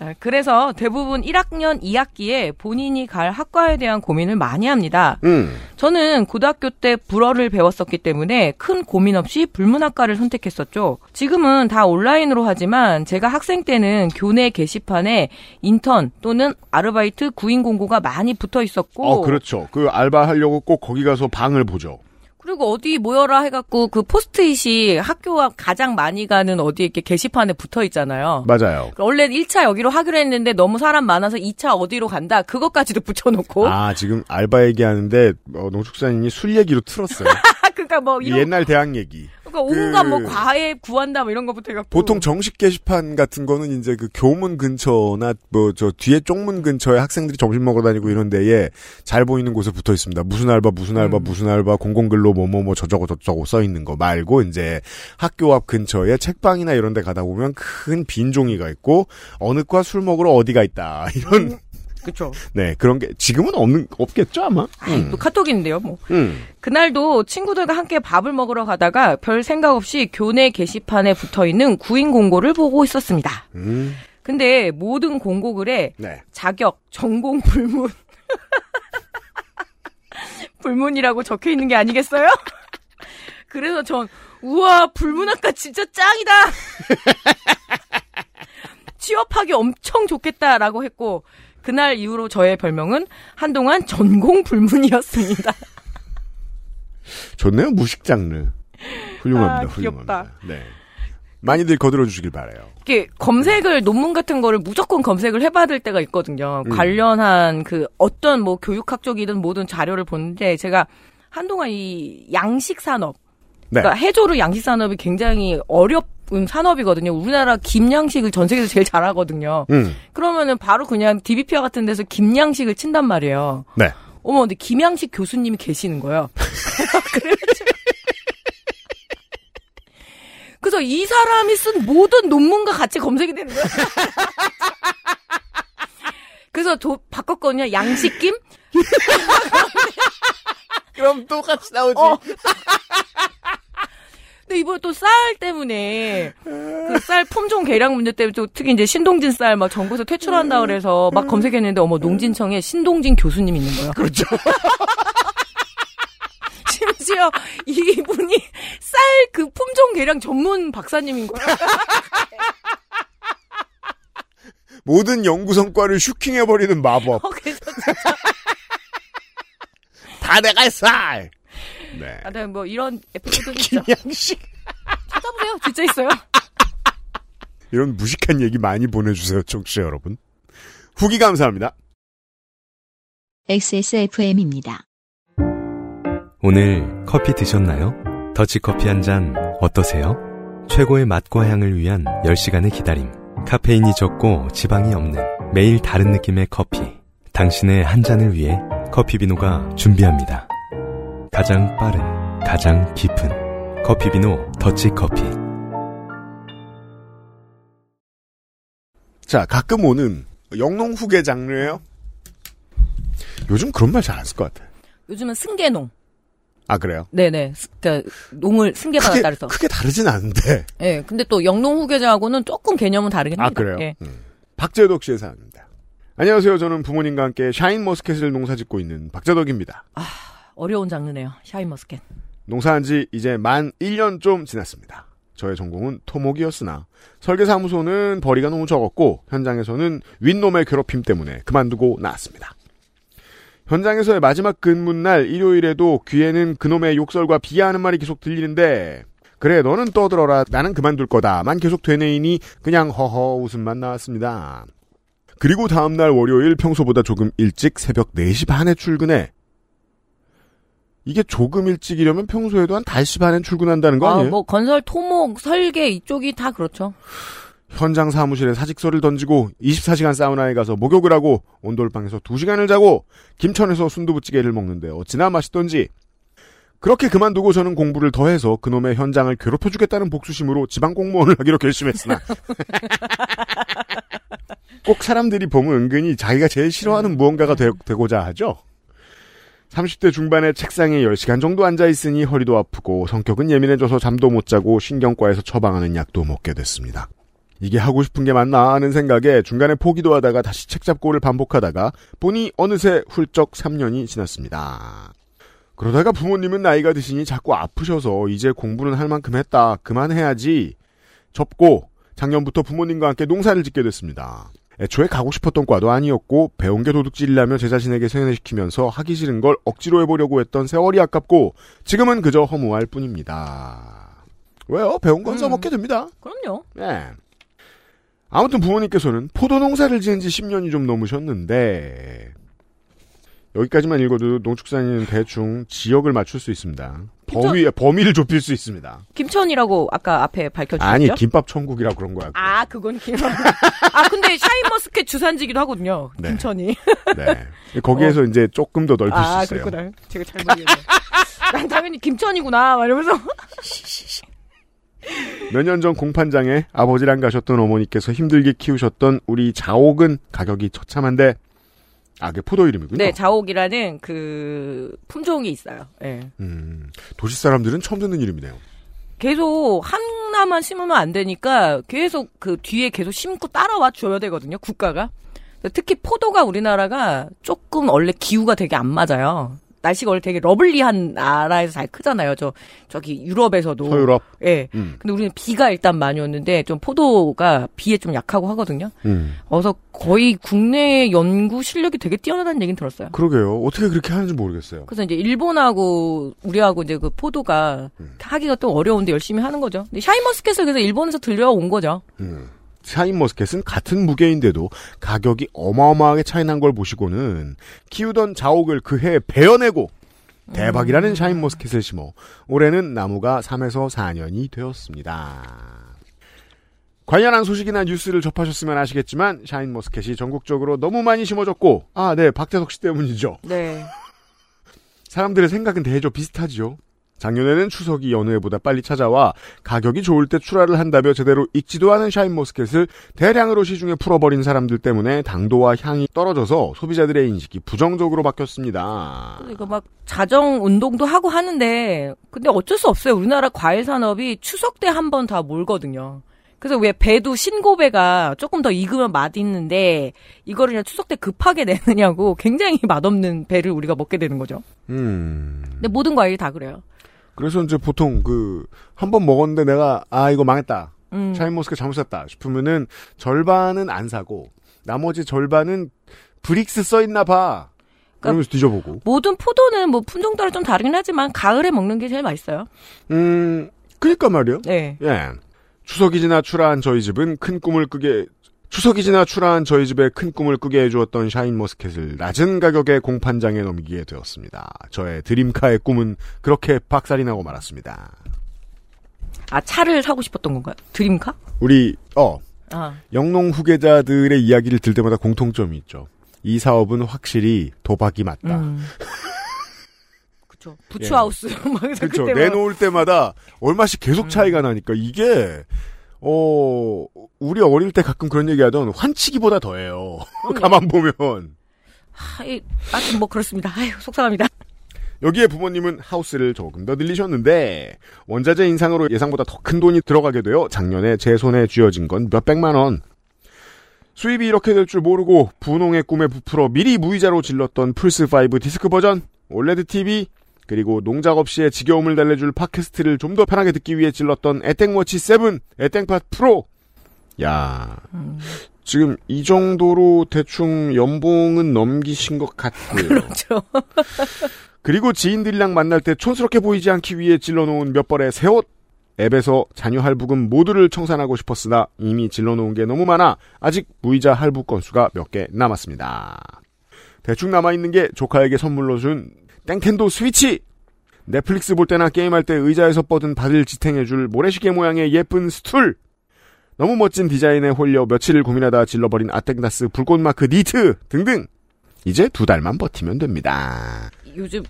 아, 그래서 대부분 1학년 2학기에 본인이 갈 학과에 대한 고민을 많이 합니다. 음. 저는 고등학교 때 불어를 배웠었기 때문에 큰 고민 없이 불문학과를 선택했었죠. 지금은 다 온라인으로 하지만 제가 학생 때는 교내 게시판에 인턴 또는 아르바이트 구인 공고가 많이 붙어 있었고 어, 그렇죠. 그 알바 하려고 꼭 거기 가서 방을 보죠. 그리고 어디 모여라 해갖고 그 포스트잇이 학교 앞 가장 많이 가는 어디 이렇게 게시판에 붙어 있잖아요. 맞아요. 원래 1차 여기로 하기로 했는데 너무 사람 많아서 2차 어디로 간다. 그것까지도 붙여놓고. 아, 지금 알바 얘기하는데, 어, 농축산인이 술 얘기로 틀었어요. 그러니까 뭐이 이런 옛날 대학 얘기. 그러니까 온갖 그- 뭐 과외 구한다 뭐 이런 거부터 해갖고. 보통 정식 게시판 같은 거는 이제 그 교문 근처나 뭐 저 뒤에 쪽문 근처에 학생들이 점심 먹어 다니고 이런 데에 잘 보이는 곳에 붙어 있습니다. 무슨 알바, 무슨 알바, 음. 무슨 알바, 공공근로 뭐뭐뭐 저저거 저저거 써 있는 거 말고 이제 학교 앞 근처에 책방이나 이런 데 가다 보면 큰 빈 종이가 있고 어느 과 술 먹으러 어디가 있다. 이런 그쵸. 네, 그런 게 지금은 없는 없겠죠, 아마. 음. 또 카톡인데요, 뭐. 음. 그날도 친구들과 함께 밥을 먹으러 가다가 별 생각 없이 교내 게시판에 붙어 있는 구인 공고를 보고 있었습니다. 음. 근데 모든 공고글에 네. 자격, 전공 불문. 불문이라고 적혀 있는 게 아니겠어요? 그래서 전, 우와, 불문학과 진짜 짱이다! 취업하기 엄청 좋겠다라고 했고, 그날 이후로 저의 별명은 한동안 전공 불문이었습니다. 좋네요, 무식 장르. 훌륭합니다, 아, 훌륭합니다. 귀엽다. 네. 많이들 거들어 주시길 바래요. 이렇게 검색을 논문 같은 거를 무조건 검색을 해봐야 될 때가 있거든요. 음. 관련한 그 어떤 뭐 교육학적이든 모든 자료를 보는데 제가 한동안 이 양식 산업, 네. 그러니까 해조류 양식 산업이 굉장히 어려 운 산업이거든요. 우리나라 김양식을 전 세계에서 제일 잘하거든요. 음. 그러면은 바로 그냥 DBP와 같은 데서 김양식을 친단 말이에요. 네. 어머, 근데 김양식 교수님이 계시는 거예요. 그래가지고. 그래서 이 사람이 쓴 모든 논문과 같이 검색이 되는 거야. 그래서 도, 바꿨거든요. 양식김? 그럼 똑같이 나오지. 어. 근데 이번에 또 쌀 때문에 그 쌀 품종 개량 문제 때문에 또 특히 이제 신동진 쌀 막 정부에서 퇴출한다 그래서 막 검색했는데 어머 농진청에 신동진 교수님 있는 거예요. 그렇죠. 심지어 이분이 쌀 그 품종 개량 전문 박사님인 거예요. 모든 연구 성과를 슈킹해버리는 마법. 어, 다 내가 쌀! 네. 아, 네, 뭐 이런 에피소드 있죠. 김양식. 찾아보세요. 진짜 있어요. 이런 무식한 얘기 많이 보내주세요, 청취자 여러분. 후기 감사합니다. XSFM입니다. 오늘 커피 드셨나요? 더치커피 한 잔 어떠세요? 최고의 맛과 향을 위한 10시간의 기다림. 카페인이 적고 지방이 없는 매일 다른 느낌의 커피. 당신의 한 잔을 위해 커피비노가 준비합니다. 가장 빠른, 가장 깊은 커피비노 더치커피. 자, 가끔 오는 영농 후계 장르예요 요즘 그런 말 잘 안 쓸 것 같아. 요즘은 승계농. 아, 그래요? 네네. 스- 그러니까 농을 크게, 그래서. 크게 다르진 않은데. 예. 근데 또 영농 후계자하고는 조금 개념은 다르긴 아, 합니다. 그래요? 예. 음. 박재덕 씨의 사연입니다. 안녕하세요. 저는 부모님과 함께 샤인 머스켓을 농사 짓고 있는 박재덕입니다. 어려운 장르네요. 샤인머스켓. 농사한 지 이제 만 1년 좀 지났습니다. 저의 전공은 토목이었으나 설계사무소는 벌이가 너무 적었고 현장에서는 윗놈의 괴롭힘 때문에 그만두고 나왔습니다. 현장에서의 마지막 근무날 일요일에도 귀에는 그놈의 욕설과 비하하는 말이 계속 들리는데 그래 너는 떠들어라 나는 그만둘 거다만 계속 되뇌이니 그냥 허허 웃음만 나왔습니다. 그리고 다음날 월요일 평소보다 조금 일찍 새벽 4시 반에 출근해 이게 조금 일찍이려면 평소에도 한 5시 반엔 출근한다는 거 아, 아니에요? 뭐 건설, 토목, 설계 이쪽이 다 그렇죠. 현장 사무실에 사직서를 던지고 24시간 사우나에 가서 목욕을 하고 온돌방에서 2시간을 자고 김천에서 순두부찌개를 먹는데 어찌나 맛있던지 그렇게 그만두고 저는 공부를 더해서 그놈의 현장을 괴롭혀주겠다는 복수심으로 지방 공무원을 하기로 결심했으나 꼭 사람들이 보면 은근히 자기가 제일 싫어하는 무언가가 되, 되고자 하죠. 30대 중반에 책상에 10시간 정도 앉아있으니 허리도 아프고 성격은 예민해져서 잠도 못 자고 신경과에서 처방하는 약도 먹게 됐습니다. 이게 하고 싶은 게 맞나 하는 생각에 중간에 포기도 하다가 다시 책 잡고를 반복하다가 보니 어느새 훌쩍 3년이 지났습니다. 그러다가 부모님은 나이가 드시니 자꾸 아프셔서 이제 공부는 할 만큼 했다. 그만해야지. 접고 작년부터 부모님과 함께 농사를 짓게 됐습니다. 애초에 가고 싶었던 과도 아니었고 배운 게 도둑질이라며 제 자신에게 세뇌시키면서 하기 싫은 걸 억지로 해보려고 했던 세월이 아깝고 지금은 그저 허무할 뿐입니다. 왜요? 배운 건 음. 써먹게 됩니다. 그럼요. 네. 아무튼 부모님께서는 포도 농사를 지은 지 10년이 좀 넘으셨는데 여기까지만 읽어도 농축산인은 대충 지역을 맞출 수 있습니다. 범위 범위를 좁힐 수 있습니다. 김천이라고 아까 앞에 밝혀주셨죠? 아니 김밥 천국이라 그런 거야. 아, 그건 김. 아, 근데 샤인머스켓 주산지기도 하거든요. 네. 김천이. 네. 거기에서 이제 조금 더 넓힐 아, 수 있어요. 그렇구나. 제가 잘못 이해했네. 난 당연히 김천이구나. 막 이러면서. 몇 년 전 공판장에 아버지랑 가셨던 어머니께서 힘들게 키우셨던 우리 자옥은 가격이 처참한데 아, 그게 포도 이름이군요. 네, 자옥이라는 그 품종이 있어요. 예. 음, 도시 사람들은 처음 듣는 이름이네요. 계속 하나만 심으면 안 되니까 계속 그 뒤에 계속 심고 따라와 줘야 되거든요. 국가가. 특히 포도가 우리나라가 조금 원래 기후가 되게 안 맞아요. 날씨가 원래 되게 러블리한 나라에서 잘 크잖아요. 저 저기 유럽에서도. 서유럽. 예. 음. 근데 우리는 비가 일단 많이 오는데 좀 포도가 비에 좀 약하고 하거든요. 음. 그래서 거의 국내 연구 실력이 되게 뛰어나다는 얘기는 들었어요. 그러게요. 어떻게 그렇게 하는지 모르겠어요. 그래서 이제 일본하고 우리하고 이제 그 포도가 음. 하기가 또 어려운데 열심히 하는 거죠. 근데 샤인머스켓을 그래서 일본에서 들려온 거죠. 음. 샤인머스켓은 같은 무게인데도 가격이 어마어마하게 차이 난 걸 보시고는 키우던 자옥을 그해 베어내고 대박이라는 샤인머스켓을 심어 올해는 나무가 3에서 4년이 되었습니다. 관련한 소식이나 뉴스를 접하셨으면 아시겠지만 샤인머스켓이 전국적으로 너무 많이 심어졌고 아, 네, 박태석 씨 때문이죠. 네. 사람들의 생각은 대개 비슷하지요. 작년에는 추석이 해보다 빨리 찾아와 가격이 좋을 때 출하를 한다며 제대로 익지도 않은 샤인머스켓을 대량으로 시중에 풀어버린 사람들 때문에 당도와 향이 떨어져서 소비자들의 인식이 부정적으로 바뀌었습니다. 이거 막 자정 운동도 하고 하는데 근데 어쩔 수 없어요. 우리나라 과일 산업이 추석 때 한 번 다 몰거든요. 그래서 왜 배도 신고배가 조금 더 익으면 맛있는데 이거를 그냥 추석 때 급하게 내느냐고 굉장히 맛없는 배를 우리가 먹게 되는 거죠. 음. 근데 모든 과일이 다 그래요. 그래서 이제 보통 그 한 번 먹었는데 내가 아 이거 망했다. 음. 샤인머스켓 잘못 샀다 싶으면은 절반은 안 사고 나머지 절반은 Brix 써 있나 봐. 그러면서 뒤져보고. 모든 포도는 뭐 품종 따라 좀 다르긴 하지만 가을에 먹는 게 제일 맛있어요. 음, 그니까 말이요. 네. 예. 추석이 지나 출하한 저희 집은 큰 꿈을 꾸게 추석이 지나 출하한 저희 집에 큰 꿈을 꾸게 해주었던 샤인 머스켓을 낮은 가격에 공판장에 넘기게 되었습니다. 저의 dream car의 꿈은 그렇게 박살이 나고 말았습니다. 아 차를 사고 싶었던 건가요? 드림카? 우리 어 아. 영농 후계자들의 이야기를 들 때마다 공통점이 있죠. 이 사업은 확실히 도박이 맞다. 음. 그쵸. 부추하우스. 막 그래서 그렇죠. 막- 내놓을 때마다 얼마씩 계속 차이가 나니까 이게 어 우리 어릴 때 가끔 그런 얘기하던 환치기보다 더해요. 가만 보면 하, 이, 하여튼 뭐 그렇습니다. 아유 속상합니다. 여기에 부모님은 하우스를 조금 더 늘리셨는데 원자재 인상으로 예상보다 더 큰 돈이 들어가게 되어 작년에 제 손에 쥐어진 건 몇백만 원. 수입이 이렇게 될 줄 모르고 부농의 꿈에 부풀어 미리 무이자로 질렀던 플스5 디스크 버전, 올레드 TV, 그리고 농작업 시에 지겨움을 달래줄 팟캐스트를 좀 더 편하게 듣기 위해 질렀던 에땡워치 7, 에땡팟 프로. 야, 지금 이 정도로 대충 연봉은 넘기신 것 같고요. 그렇죠. 그리고 지인들이랑 만날 때 촌스럽게 보이지 않기 위해 질러놓은 몇 벌의 새 옷. 앱에서 잔여 할부금 모두를 청산하고 싶었으나 이미 질러놓은 게 너무 많아 아직 무이자 할부 건수가 몇 개 남았습니다. 대충 남아있는 게 조카에게 선물로 준 땡텐도 스위치! 넷플릭스 볼 때나 게임할 때 의자에서 뻗은 발을 지탱해줄 모래시계 모양의 예쁜 스툴! 너무 멋진 디자인에 홀려 며칠을 고민하다 질러버린 아텍나스 불꽃마크 니트! 등등! 이제 두 달만 버티면 됩니다. 요즘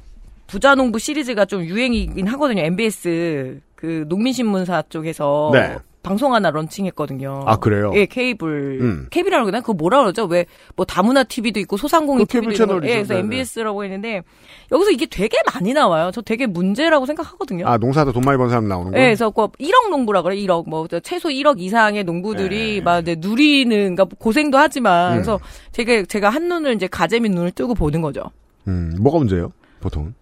부자농부 시리즈가 좀 유행이긴 하거든요. MBS 그 농민신문사 쪽에서 네. 방송 하나 런칭했거든요. 아, 그래요? 예, 케이블 음. 케이블이라고 그러나 그거 뭐라 그러죠? 왜 뭐 다문화 TV도 있고 소상공인 그 TV도 있고. 예, 그래서 네네. MBS라고 했는데 여기서 이게 되게 많이 나와요. 저 되게 문제라고 생각하거든요. 아, 농사도 돈 많이 번 사람 나오는 거? 예, 그래서 그 1억 농부라 그래. 1억 뭐 최소 1억 이상의 농부들이 네. 막 이제 누리는 그러니까 고생도 하지만 음. 그래서 제가 제가 한 눈을 이제 가재미 눈을 뜨고 보는 거죠. 음, 뭐가 문제예요? 보통.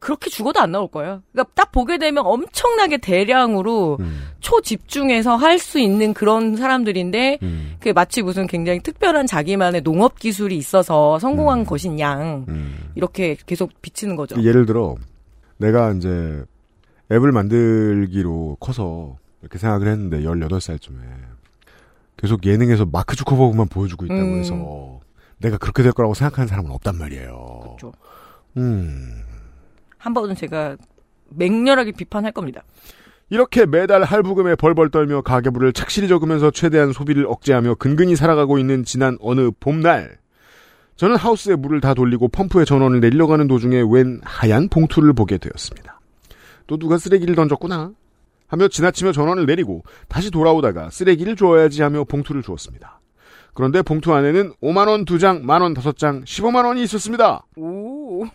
그렇게 죽어도 안 나올 거예요. 그러니까 딱 보게 되면 엄청나게 대량으로 음, 초집중해서 할 수 있는 그런 사람들인데 음, 그게 마치 무슨 굉장히 특별한 자기만의 농업 기술이 있어서 성공한 음. 것인 양 음. 이렇게 계속 비치는 거죠. 예를 들어 내가 이제 앱을 만들기로 커서 이렇게 생각을 했는데 18살쯤에 계속 예능에서 마크 주커버그만 보여주고 있다고 음. 해서 내가 그렇게 될 거라고 생각하는 사람은 없단 말이에요. 그렇죠. 음. 한 번은 제가 맹렬하게 비판할 겁니다. 이렇게 매달 할부금에 벌벌 떨며 가계부를 착실히 적으면서 최대한 소비를 억제하며 근근히 살아가고 있는 지난 어느 봄날 저는 하우스에 물을 다 돌리고 펌프에 전원을 내리려고 하는 도중에 웬 하얀 봉투를 보게 되었습니다. 또 누가 쓰레기를 던졌구나 하며 지나치며 전원을 내리고 다시 돌아오다가 쓰레기를 주어야지 하며 봉투를 주었습니다. 그런데 봉투 안에는 5만원 2장, 만원 5장, 15만원이 있었습니다. 오.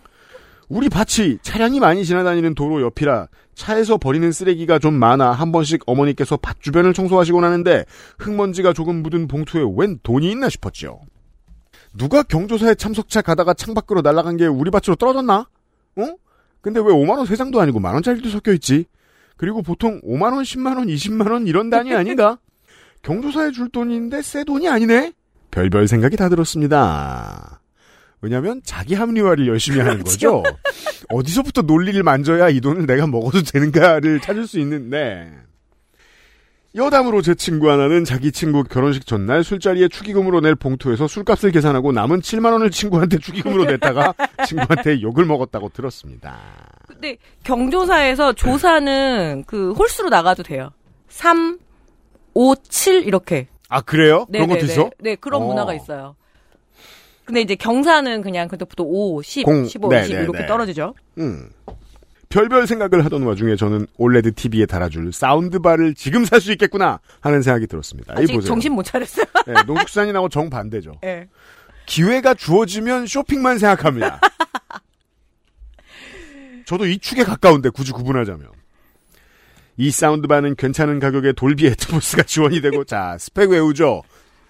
우리 밭이 차량이 많이 지나다니는 도로 옆이라 차에서 버리는 쓰레기가 좀 많아 한 번씩 어머니께서 밭 주변을 청소하시곤 하는데 흙먼지가 조금 묻은 봉투에 웬 돈이 있나 싶었지요. 누가 경조사에 참석차 가다가 창밖으로 날아간 게 우리 밭으로 떨어졌나? 어? 근데 왜 5만원 3장도 아니고 만원짜리도 섞여있지? 그리고 보통 5만원, 10만원, 20만원 이런 단위 아닌가? 경조사에 줄 돈인데 새 돈이 아니네? 별별 생각이 다 들었습니다. 왜냐면 자기 합리화를 열심히 하는 거죠. 어디서부터 논리를 만져야 이 돈을 내가 먹어도 되는가를 찾을 수 있는데 여담으로 제 친구 하나는 자기 친구 결혼식 전날 술자리에 축의금으로 낼 봉투에서 술값을 계산하고 남은 7만 원을 친구한테 축의금으로 냈다가 친구한테 욕을 먹었다고 들었습니다. 근데 경조사에서 조사는 그 홀수로 나가도 돼요. 3, 5, 7 이렇게. 아 그래요? 그런 것도 네네네. 있어? 네, 그런 어. 문화가 있어요. 근데 이제 경사는 그냥 그때부터 5, 10, 공- 15, 네, 20 네, 이렇게 네. 떨어지죠. 음. 별별 생각을 하던 와중에 저는 올레드 TV에 달아줄 사운드바를 지금 살 수 있겠구나 하는 생각이 들었습니다. 이 아직 보세요. 정신 못 차렸어요. 네, 농축산인하고 정반대죠. 네. 기회가 주어지면 쇼핑만 생각합니다. 저도 이 축에 가까운데 굳이 구분하자면. 이 사운드바는 괜찮은 가격에 돌비 애트모스가 지원이 되고 자 스펙 외우죠.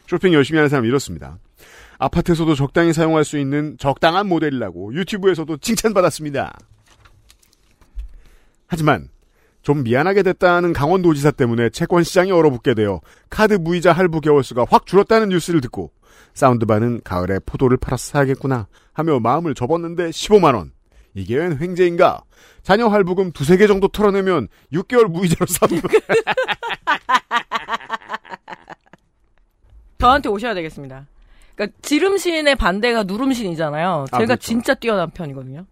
쇼핑 열심히 하는 사람 이렇습니다. 아파트에서도 적당히 사용할 수 있는 적당한 모델이라고 유튜브에서도 칭찬받았습니다. 하지만 좀 미안하게 됐다는 강원도지사 때문에 채권 시장이 얼어붙게 되어 카드 무이자 할부 개월수가 확 줄었다는 뉴스를 듣고 사운드바는 가을에 포도를 팔아서 사야겠구나 하며 마음을 접었는데 15만 원. 이게 웬 횡재인가? 자녀 할부금 두세 개 정도 털어내면 6개월 무이자로 사운드바. 저한테 오셔야 되겠습니다. 그러니까 지름신의 반대가 누름신이잖아요. 아, 제가 그렇죠. 진짜 뛰어난 편이거든요.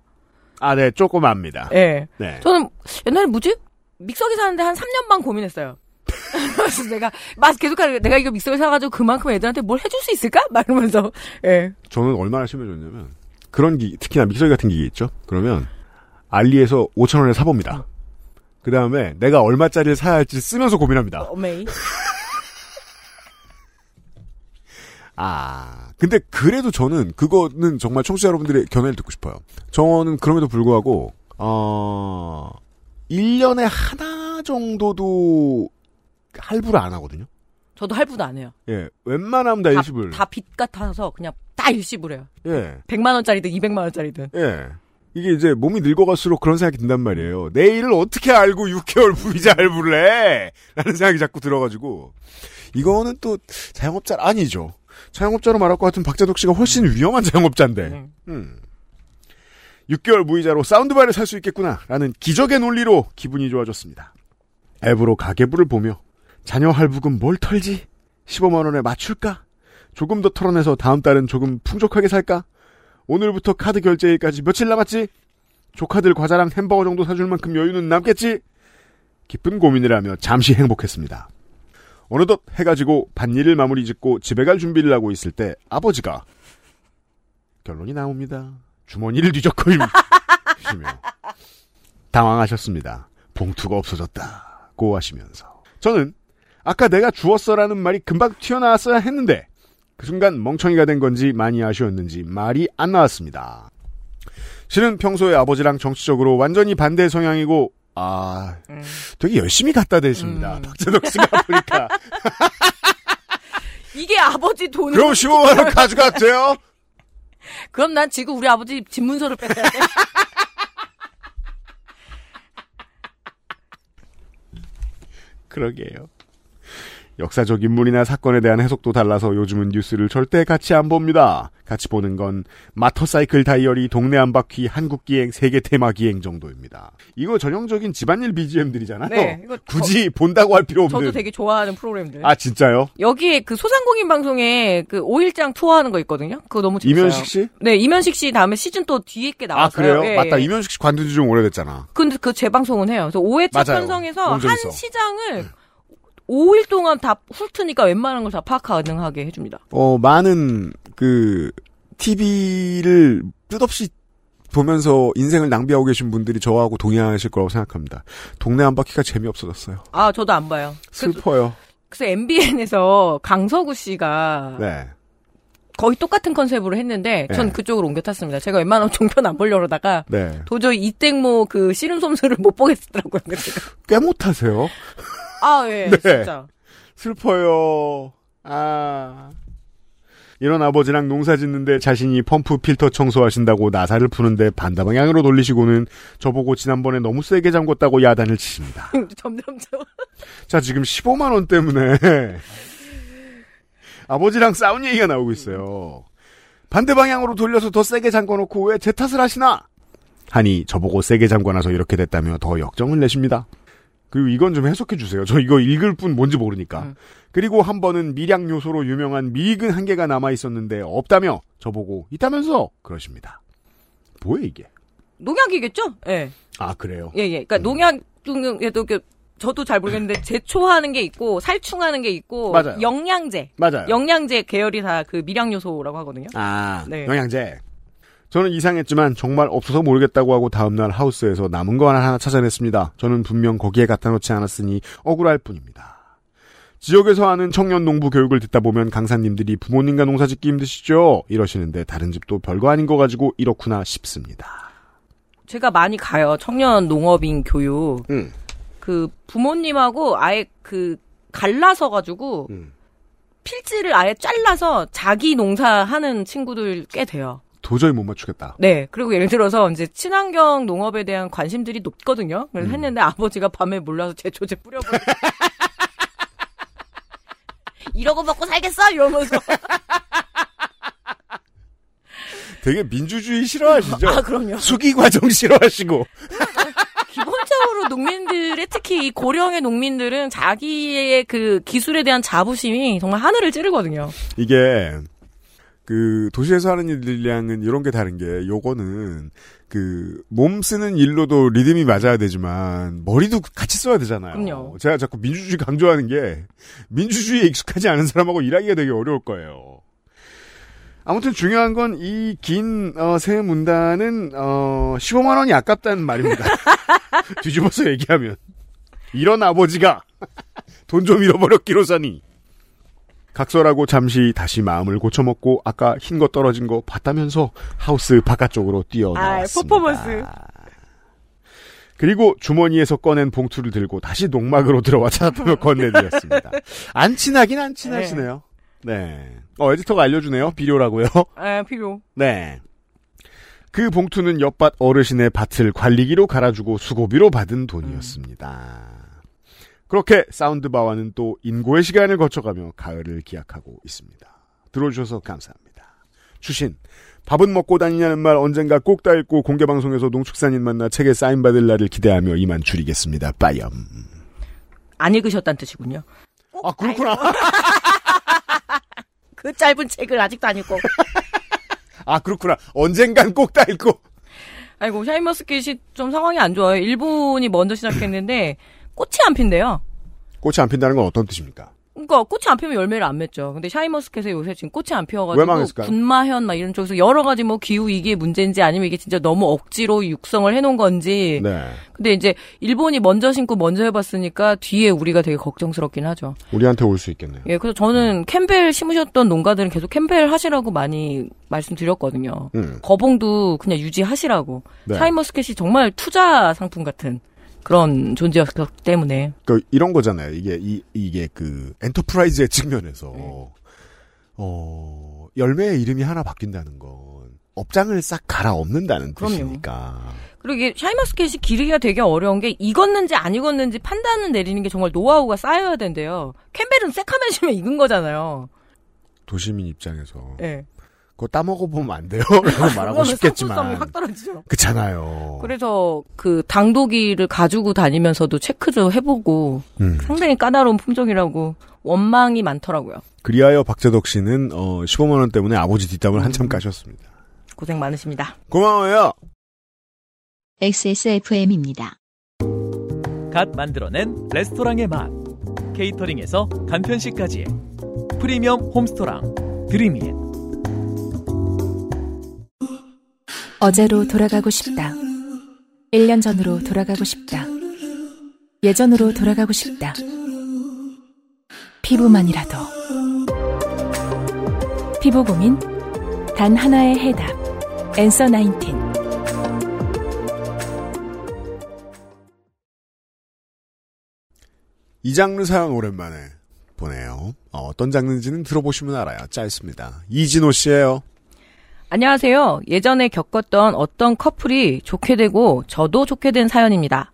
아, 네, 조금 압니다. 예. 네. 저는 옛날에 뭐지? 믹서기 사는데 한 3년 반 고민했어요. 그래서 내가 막 계속 하는. 내가 이거 믹서기 사가지고 그만큼 애들한테 뭘 해줄 수 있을까? 막 이러면서 예. 저는 얼마나 심해졌냐면 그런 기 특히나 믹서기 같은 기계 있죠. 그러면 알리에서 5천 원에 사봅니다. 그 다음에 내가 얼마짜리를 사야 할지 쓰면서 고민합니다. 어메이. 아, 근데 그래도 저는 그거는 정말 청취자 여러분들의 견해를 듣고 싶어요. 저는 그럼에도 불구하고 어 1년에 하나 정도도 할부를 안 하거든요. 저도 할부도 안 해요. 예, 웬만하면 다 일시불. 다 빚 같아서 그냥 다 일시불 해요. 예, 100만 원짜리든 200만 원짜리든. 예. 이게 이제 몸이 늙어갈수록 그런 생각이 든단 말이에요. 내일을 어떻게 알고 6개월 부이자 할부를 해? 라는 생각이 자꾸 들어가지고. 이거는 또 자영업자 아니죠. 자영업자로 말할 것 같은 박재덕 씨가 훨씬 위험한 자영업자인데. 네. 음. 6개월 무이자로 사운드바를 살 수 있겠구나. 라는 기적의 논리로 기분이 좋아졌습니다. 앱으로 가계부를 보며 자녀 할부금 뭘 털지? 15만 원에 맞출까? 조금 더 털어내서 다음 달은 조금 풍족하게 살까? 오늘부터 카드 결제일까지 며칠 남았지? 조카들 과자랑 햄버거 정도 사줄 만큼 여유는 남겠지? 깊은 고민을 하며 잠시 행복했습니다. 어느덧 해가 지고 밭일을 마무리 짓고 집에 갈 준비를 하고 있을 때 아버지가 결론이 나옵니다. 주머니를 뒤적거림 시며 당황하셨습니다. 봉투가 없어졌다고 하시면서 저는 아까 내가 주었어라는 말이 금방 튀어나왔어야 했는데 그 순간 멍청이가 된 건지 많이 아쉬웠는지 말이 안 나왔습니다. 실은 평소에 아버지랑 정치적으로 완전히 반대 성향이고 아, 음. 되게 열심히 갖다 대십니다. 음. 박재덕 씨가 보니까. 이게 아버지 돈을. 그럼 15만 원 가져갔대요? 그럼 난 지금 우리 아버지 집 문서를 뺏어야 돼. 그러게요. 역사적 인물이나 사건에 대한 해석도 달라서 요즘은 뉴스를 절대 같이 안 봅니다. 같이 보는 건 마터사이클 다이어리 동네 한 바퀴 한국기행 세계 테마기행 정도입니다. 이거 전형적인 집안일 BGM들이잖아요. 네, 굳이 본다고 할 필요 없는. 저도 되게 좋아하는 프로그램들. 아 진짜요? 여기에 그 소상공인 방송에 그 5일장 투어하는 거 있거든요. 그거 너무 재밌어요. 이면식 씨? 네, 이면식 씨 다음에 시즌 또 뒤에 게아 나왔어요. 그래요? 예, 맞다. 예. 이면식 씨 관둔 지 좀 오래됐잖아. 근데 그 재방송은 해요. 그래서 5회차 맞아요. 편성에서 한. 시장을 5일 동안 다 훑으니까 웬만한 걸 다 파악 가능하게 해줍니다. 어 많은 그 TV를 뜻없이 보면서 인생을 낭비하고 계신 분들이 저하고 동의하실 거라고 생각합니다. 동네 한 바퀴가 재미없어졌어요. 아, 저도 안 봐요. 슬퍼요. 그래서 MBN에서 강서구 씨가 네. 거의 똑같은 컨셉으로 했는데 전 네. 그쪽으로 옮겨 탔습니다. 제가 웬만하면 종편 안 보려고 그러다가 네. 도저히 이땡모 그 씨름솜수를 못 보겠더라고요. 꽤 못하세요. 아, 예, 네. 진짜. 슬퍼요. 아. 이런 아버지랑 농사 짓는데 자신이 펌프 필터 청소하신다고 나사를 푸는데 반다방향으로 돌리시고는 저보고 지난번에 너무 세게 잠궜다고 야단을 치십니다. 점점 저 자, 지금 15만원 때문에 아버지랑 싸운 얘기가 나오고 있어요. 반대 방향으로 돌려서 더 세게 잠궈놓고 왜 제 탓을 하시나? 하니 저보고 세게 잠궈놔서 이렇게 됐다며 더 역정을 내십니다. 그리고 이건 좀 해석해 주세요. 저 이거 읽을 뿐 뭔지 모르니까. 음. 그리고 한 번은 밀양 요소로 유명한 미익은 한 개가 남아 있었는데 없다며 저보고 있다면서 그러십니다. 뭐야 이게? 농약이겠죠? 예. 아 그래요. 예, 예. 그러니까 농약 중에도 그 저도 잘 모르겠는데 제초하는 게 있고 살충하는 게 있고 맞아요. 영양제. 맞아요. 영양제 계열이 다 그 미량 요소라고 하거든요. 아, 네. 영양제. 저는 이상했지만 정말 없어서 모르겠다고 하고 다음날 하우스에서 남은 거 하나 하나 찾아냈습니다. 저는 분명 거기에 갖다 놓지 않았으니 억울할 뿐입니다. 지역에서 하는 청년 농부 교육을 듣다 보면 강사님들이 부모님과 농사 짓기 힘드시죠? 이러시는데 다른 집도 별거 아닌 거 가지고 이렇구나 싶습니다. 제가 많이 가요. 청년 농업인 교육. 음. 그 부모님하고 아예 그 갈라서 가지고 음. 필지를 아예 잘라서 자기 농사하는 친구들 꽤 돼요. 도저히 못 맞추겠다. 네. 그리고 예를 들어서 이제 친환경 농업에 대한 관심들이 높거든요. 그래서 음. 했는데 아버지가 밤에 몰라서 제초제 뿌려버려. 이러고 먹고 살겠어? 이러면서. 되게 민주주의 싫어하시죠? 아, 그럼요. 수기 과정 싫어하시고. 기본적으로 농민들의 특히 이 고령의 농민들은 자기의 그 기술에 대한 자부심이 정말 하늘을 찌르거든요. 이게 그 도시에서 하는 일들이랑은 이런 게 다른 게 요거는 그 몸 쓰는 일로도 리듬이 맞아야 되지만 머리도 같이 써야 되잖아요. 그럼요. 제가 자꾸 민주주의 강조하는 게 민주주의에 익숙하지 않은 사람하고 일하기가 되게 어려울 거예요. 아무튼 중요한 건 이긴 어, 새 문단은 어, 15만 원이 아깝다는 말입니다. 뒤집어서 얘기하면 이런 아버지가 돈 좀 잃어버렸기로 사니 각설하고 잠시 다시 마음을 고쳐먹고 아까 흰 거 떨어진 거 봤다면서 하우스 바깥쪽으로 뛰어나왔습니다. 아, 퍼포먼스. 그리고 주머니에서 꺼낸 봉투를 들고 다시 농막으로 들어와 찾아보며 건네드렸습니다. 안 친하긴 안 친하시네요. 네. 어, 에디터가 알려주네요. 비료라고요. 에, 필요. 네. 그 봉투는 옆밭 어르신의 밭을 관리기로 갈아주고 수고비로 받은 돈이었습니다. 그렇게 사운드바와는 또 인고의 시간을 거쳐가며 가을을 기약하고 있습니다. 들어주셔서 감사합니다. 추신, 밥은 먹고 다니냐는 말 언젠가 꼭 다 읽고 공개방송에서 농축산인 만나 책에 사인받을 날을 기대하며 이만 줄이겠습니다. 빠염. 안 읽으셨다는 뜻이군요. 아, 그렇구나. 그 짧은 책을 아직도 안 읽고. 아, 그렇구나. 언젠간 꼭 다 읽고. 아이고, 샤인머스켓이 좀 상황이 안 좋아요. 일본이 먼저 시작했는데, 꽃이 안 핀대요. 꽃이 안 핀다는 건 어떤 뜻입니까? 그러니까 꽃이 안 피면 열매를 안 맺죠. 근데 샤인머스켓에 요새 지금 꽃이 안 피어가지고? 군마현 막 이런 쪽에서 여러 가지 뭐 기후 이게 문제인지 아니면 이게 진짜 너무 억지로 육성을 해놓은 건지. 네. 근데 이제 일본이 먼저 신고 먼저 해봤으니까 뒤에 우리가 되게 걱정스럽긴 하죠. 우리한테 올 수 있겠네요. 예, 그래서 저는 캠벨 심으셨던 농가들은 계속 캠벨 하시라고 많이 말씀드렸거든요. 음. 거봉도 그냥 유지하시라고. 네. 샤인머스켓이 정말 투자 상품 같은 그런 존재였기 때문에. 그 이런 거잖아요. 이게 이 이게 그 엔터프라이즈의 측면에서 네. 어 열매의 이름이 하나 바뀐다는 건 업장을 싹 갈아엎는다는 그럼요. 뜻이니까. 그리고 이게 샤인머스켓이 기르기가 되게 어려운 게 익었는지 안 익었는지 판단을 내리는 게 정말 노하우가 쌓여야 된대요. 캠벨은 새카매지면 익은 거잖아요. 도시민 입장에서 예. 그거 따먹어보면 안 돼요? 라고 말하고 싶겠지만. 확 떨어지죠. 그렇잖아요. 그래서 그 당도기를 가지고 다니면서도 체크도 해보고 음. 상당히 까다로운 품종이라고 원망이 많더라고요. 그리하여 박재덕 씨는 어, 15만 원 때문에 아버지 뒷담을 음. 한참 까셨습니다. 고생 많으십니다. 고마워요. XSFM입니다. 갓 만들어낸 레스토랑의 맛 케이터링에서 간편식까지 프리미엄 홈스토랑 드림인 어제로 돌아가고 싶다. 1년 전으로 돌아가고 싶다. 예전으로 돌아가고 싶다. 피부만이라도. 피부 고민 단 하나의 해답. 엔서 나인틴. 이 장르 사연 오랜만에 보내요. 어, 떤 장르인지는 들어보시면 알아요. 짧습니다. 이진호 씨예요. 안녕하세요. 예전에 겪었던 어떤 커플이 좋게 되고 저도 좋게 된 사연입니다.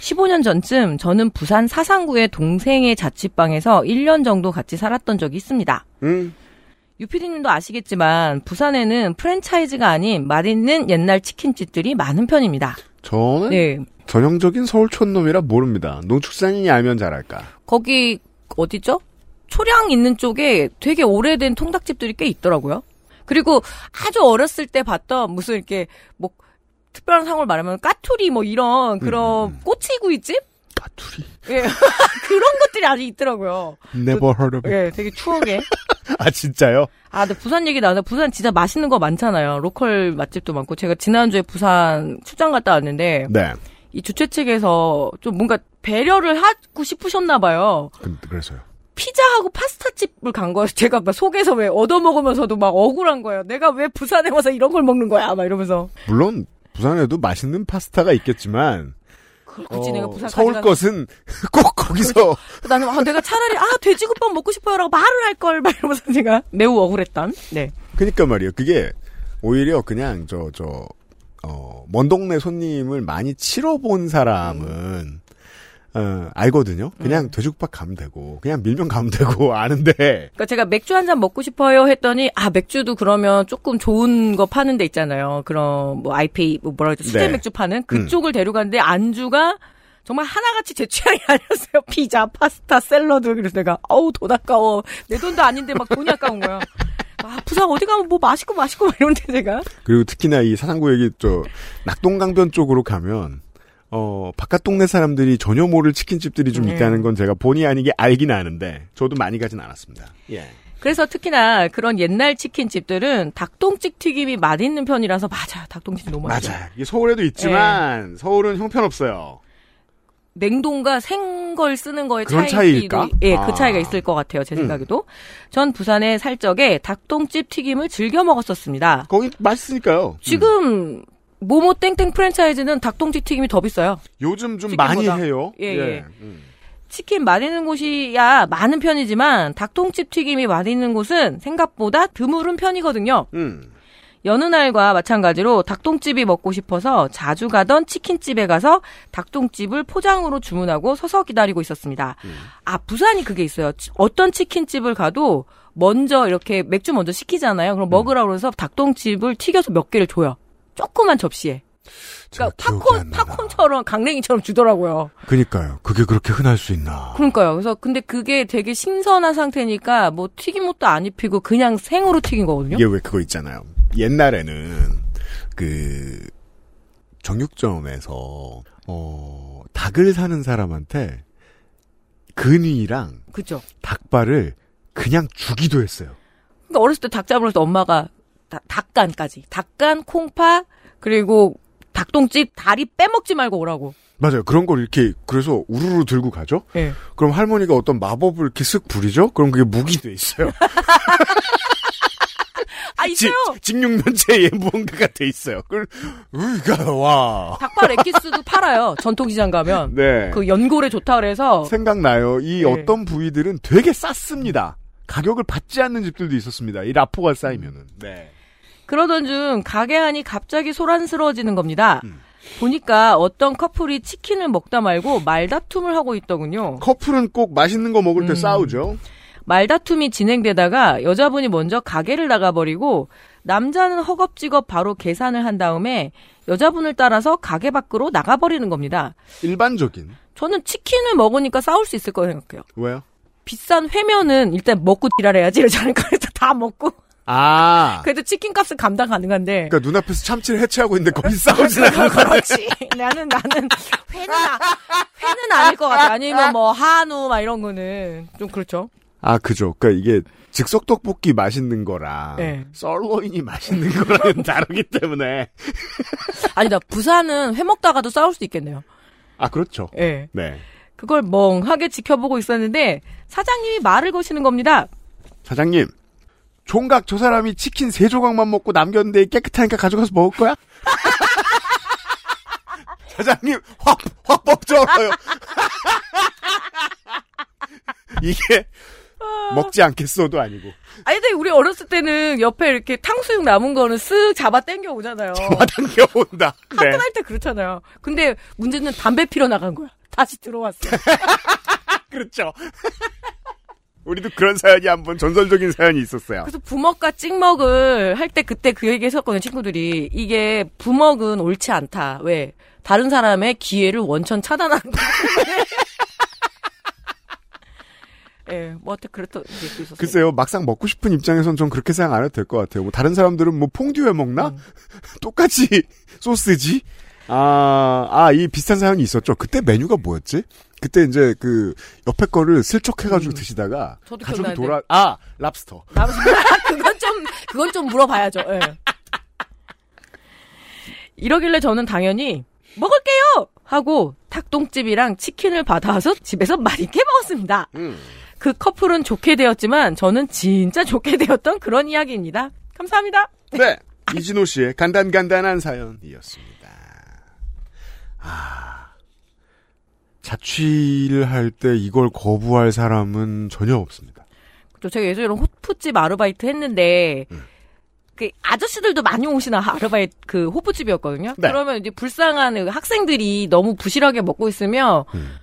15년 전쯤 저는 부산 사상구의 동생의 자취방에서 1년 정도 같이 살았던 적이 있습니다. 음. 유피디님도 아시겠지만 부산에는 프랜차이즈가 아닌 맛있는 옛날 치킨집들이 많은 편입니다. 저는 네. 전형적인 서울 촌놈이라 모릅니다. 농축산인이 알면 잘할까. 거기 어디죠? 초량 있는 쪽에 되게 오래된 통닭집들이 꽤 있더라고요. 그리고 아주 어렸을 때 봤던 무슨 이렇게 뭐 특별한 상을 말하면 까투리 뭐 이런 그런 꼬치구이집? 까투리. 예. 그런 것들이 아직 있더라고요. Never heard of it. 예, 되게 추억에. 아 진짜요? 아, 근데 부산 얘기 나와서 부산 진짜 맛있는 거 많잖아요. 로컬 맛집도 많고. 제가 지난주에 부산 출장 갔다 왔는데 네. 이 주최 측에서 좀 뭔가 배려를 하고 싶으셨나 봐요. 그, 그래서요. 피자하고 파스타집을 간 거예요. 제가 막 속에서 왜 얻어먹으면서도 막 억울한 거예요. 내가 왜 부산에 와서 이런 걸 먹는 거야? 막 이러면서. 물론 부산에도 맛있는 파스타가 있겠지만 그- 굳이 어, 내가 부산까지 서울 것은 꼭 거기서 나는 아, 내가 차라리 아 돼지국밥 먹고 싶어요라고 말을 할 걸 막 이러면서 제가 매우 억울했던. 네. 그니까 말이에요. 그게 오히려 그냥 저 저 어, 먼 동네 손님을 많이 치러본 사람은 어, 알거든요. 그냥 음. 돼지국밥 가면 되고 그냥 밀면 가면 되고 아는데 그러니까 제가 맥주 한 잔 먹고 싶어요 했더니 아 맥주도 그러면 조금 좋은 거 파는 데 있잖아요. 그런 뭐 IPA 뭐 뭐라 그러죠 수제 네. 맥주 파는 그쪽을 데려갔는데 안주가 정말 하나같이 제 취향이 아니었어요. 피자, 파스타, 샐러드. 그래서 내가 아우 돈 아까워. 내 돈도 아닌데 막 돈이 아까운 거야. 아 부산 어디 가면 뭐 맛있고 맛있고 막 이런데 제가 그리고 특히나 이 사상구 여기 저 낙동강변 쪽으로 가면 어 바깥 동네 사람들이 전혀 모를 치킨집들이 좀 네. 있다는 건 제가 본의 아니게 알긴 아는데 저도 많이 가진 않았습니다. 예. 그래서 특히나 그런 옛날 치킨집들은 닭똥집 튀김이 맛있는 편이라서 맞아요. 닭똥집 너무 맛있어요. 맞아요. 이게 서울에도 있지만 서울은 형편없어요. 냉동과 생걸 쓰는 거에 그런 차이일까? 예, 아. 그 차이가 있을 것 같아요. 제 음. 생각에도. 전 부산에 살 적에 닭똥집 튀김을 즐겨 먹었었습니다. 거기 맛있으니까요. 음. 지금 모모 땡땡 프랜차이즈는 닭똥집 튀김이 더 비싸요. 요즘 좀. 많이 해요. 예, 예. 음. 치킨 맛있는 곳이야 많은 편이지만 닭똥집 튀김이 맛있는 곳은 생각보다 드물은 편이거든요. 음. 여느 날과 마찬가지로 닭똥집이 먹고 싶어서 자주 가던 치킨집에 가서 닭똥집을 포장으로 주문하고 서서 기다리고 있었습니다. 아, 부산이 그게 있어요. 치- 어떤 치킨집을 가도 먼저 이렇게 맥주 먼저 시키잖아요. 그럼 먹으라고 그래서 닭똥집을 튀겨서 몇 개를 줘요. 조그만 접시에. 그러니까 팝콘. 팝콘처럼 강냉이처럼 주더라고요. 그니까요. 그게 그렇게 흔할 수 있나. 그러니까요. 그래서 근데 그게 되게 신선한 상태니까 뭐 튀김옷도 안 입히고 그냥 생으로 튀긴 거거든요. 이게 왜 그거 있잖아요. 옛날에는 그 정육점에서 어 닭을 사는 사람한테 근위랑 그죠? 닭발을 그냥 주기도 했어요. 그러니까 어렸을 때 닭 잡으면서 엄마가 다- 닭간까지 닭간 콩파 그리고 닭똥집 다리 빼먹지 말고 오라고. 맞아요. 그런 걸 이렇게 그래서 우르르 들고 가죠. 예. 그럼 할머니가 어떤 마법을 이렇게 쓱 부리죠. 그럼 그게 무기 돼 있어요. 아 있어요. 직육면체에 무언가가 돼 있어요. 그걸 으가 와. 닭발 엑기스도 팔아요. 전통시장 가면 네. 그 연골에 좋다 그래서 생각나요. 이 네. 어떤 부위들은 되게 쌌습니다. 가격을 받지 않는 집들도 있었습니다. 이 라포가 쌓이면은. 네. 그러던 중 가게 안이 갑자기 소란스러워지는 겁니다. 음. 보니까 어떤 커플이 치킨을 먹다 말고 말다툼을 하고 있더군요. 커플은 꼭 맛있는 거 먹을 때 음. 싸우죠. 말다툼이 진행되다가 여자분이 먼저 가게를 나가버리고 남자는 허겁지겁 바로 계산을 한 다음에 여자분을 따라서 가게 밖으로 나가버리는 겁니다. 일반적인. 저는 치킨을 먹으니까 싸울 수 있을 거라 생각해요. 왜요? 비싼 회면은 일단 먹고 딜하래야지 이러지 않을까 그래서 다 먹고 아. 그래도 치킨 값은 감당 가능한데 그러니까 눈앞에서 참치를 해체하고 있는데 거기 싸우지 않아. 그렇지 나는 나는 회는 아, 회는 아닐 것 같아 아니면 뭐 한우 막 이런 거는 좀 그렇죠 아, 그죠. 그러니까 이게 즉석 떡볶이 맛있는 거랑 네. 썰로인이 맛있는 거랑은 다르기 때문에. 아니 나 부산은 회 먹다가도 싸울 수 있겠네요 아, 그렇죠. 예 네. 그걸 멍하게 지켜보고 있었는데 사장님이 말을 거시는 겁니다 사장님, 총각 저 사람이 치킨 세 조각만 먹고 남겼는데 깨끗하니까 가져가서 먹을 거야? 사장님, 확, 확 뻑져요. 이게, 먹지 않겠어도 아니고. 아니 근데 우리 어렸을 때는 옆에 이렇게 탕수육 남은 거는 쓱 잡아 당겨 오잖아요 와당겨 온다. 네. 학교 할때 그렇잖아요 근데 문제는 담배 피러 나간 거야 다시 들어왔어 그렇죠. 우리도 그런 사연이 한 번 전설적인 사연이 있었어요. 그래서 부먹과 찍먹을 할 때 그때 그 얘기 했었거든요, 친구들이. 이게 부먹은 옳지 않다. 왜? 다른 사람의 기회를 원천 거예요. 예, 뭐, 하여튼 그랬던 얘기도 있었어요. 글쎄요, 막상 먹고 싶은 입장에선 전 그렇게 생각 안 해도 될 것 같아요. 뭐 다른 사람들은 뭐 퐁듀에 먹나? 음. 똑같이 소스지? 아, 아, 이 비슷한 사연이 있었죠. 그때 메뉴가 뭐였지? 그때 이제 그 옆에 거를 슬쩍 해가지고 음. 드시다가 저도 가족이. 돌아, 아, 랍스터. 나머지 그건 좀, 그건 좀 물어봐야죠, 예. 이러길래 저는 당연히, 먹을게요! 하고 닭똥집이랑 치킨을 받아와서 집에서 맛있게 먹었습니다. 음. 그 커플은 좋게 되었지만 저는 진짜 좋게 되었던 그런 이야기입니다. 감사합니다. 네. 이진호 씨의 간단간단한 사연이었습니다. 아. 자취를 할 때 이걸 거부할 사람은 전혀 없습니다. 저 제가 예전에 호프집 아르바이트 했는데 음. 그 아저씨들도 많이 오시나 아르바이트 그 호프집이었거든요. 네. 그러면 이제 불쌍한 그 학생들이 너무 부실하게 먹고 있으면 음.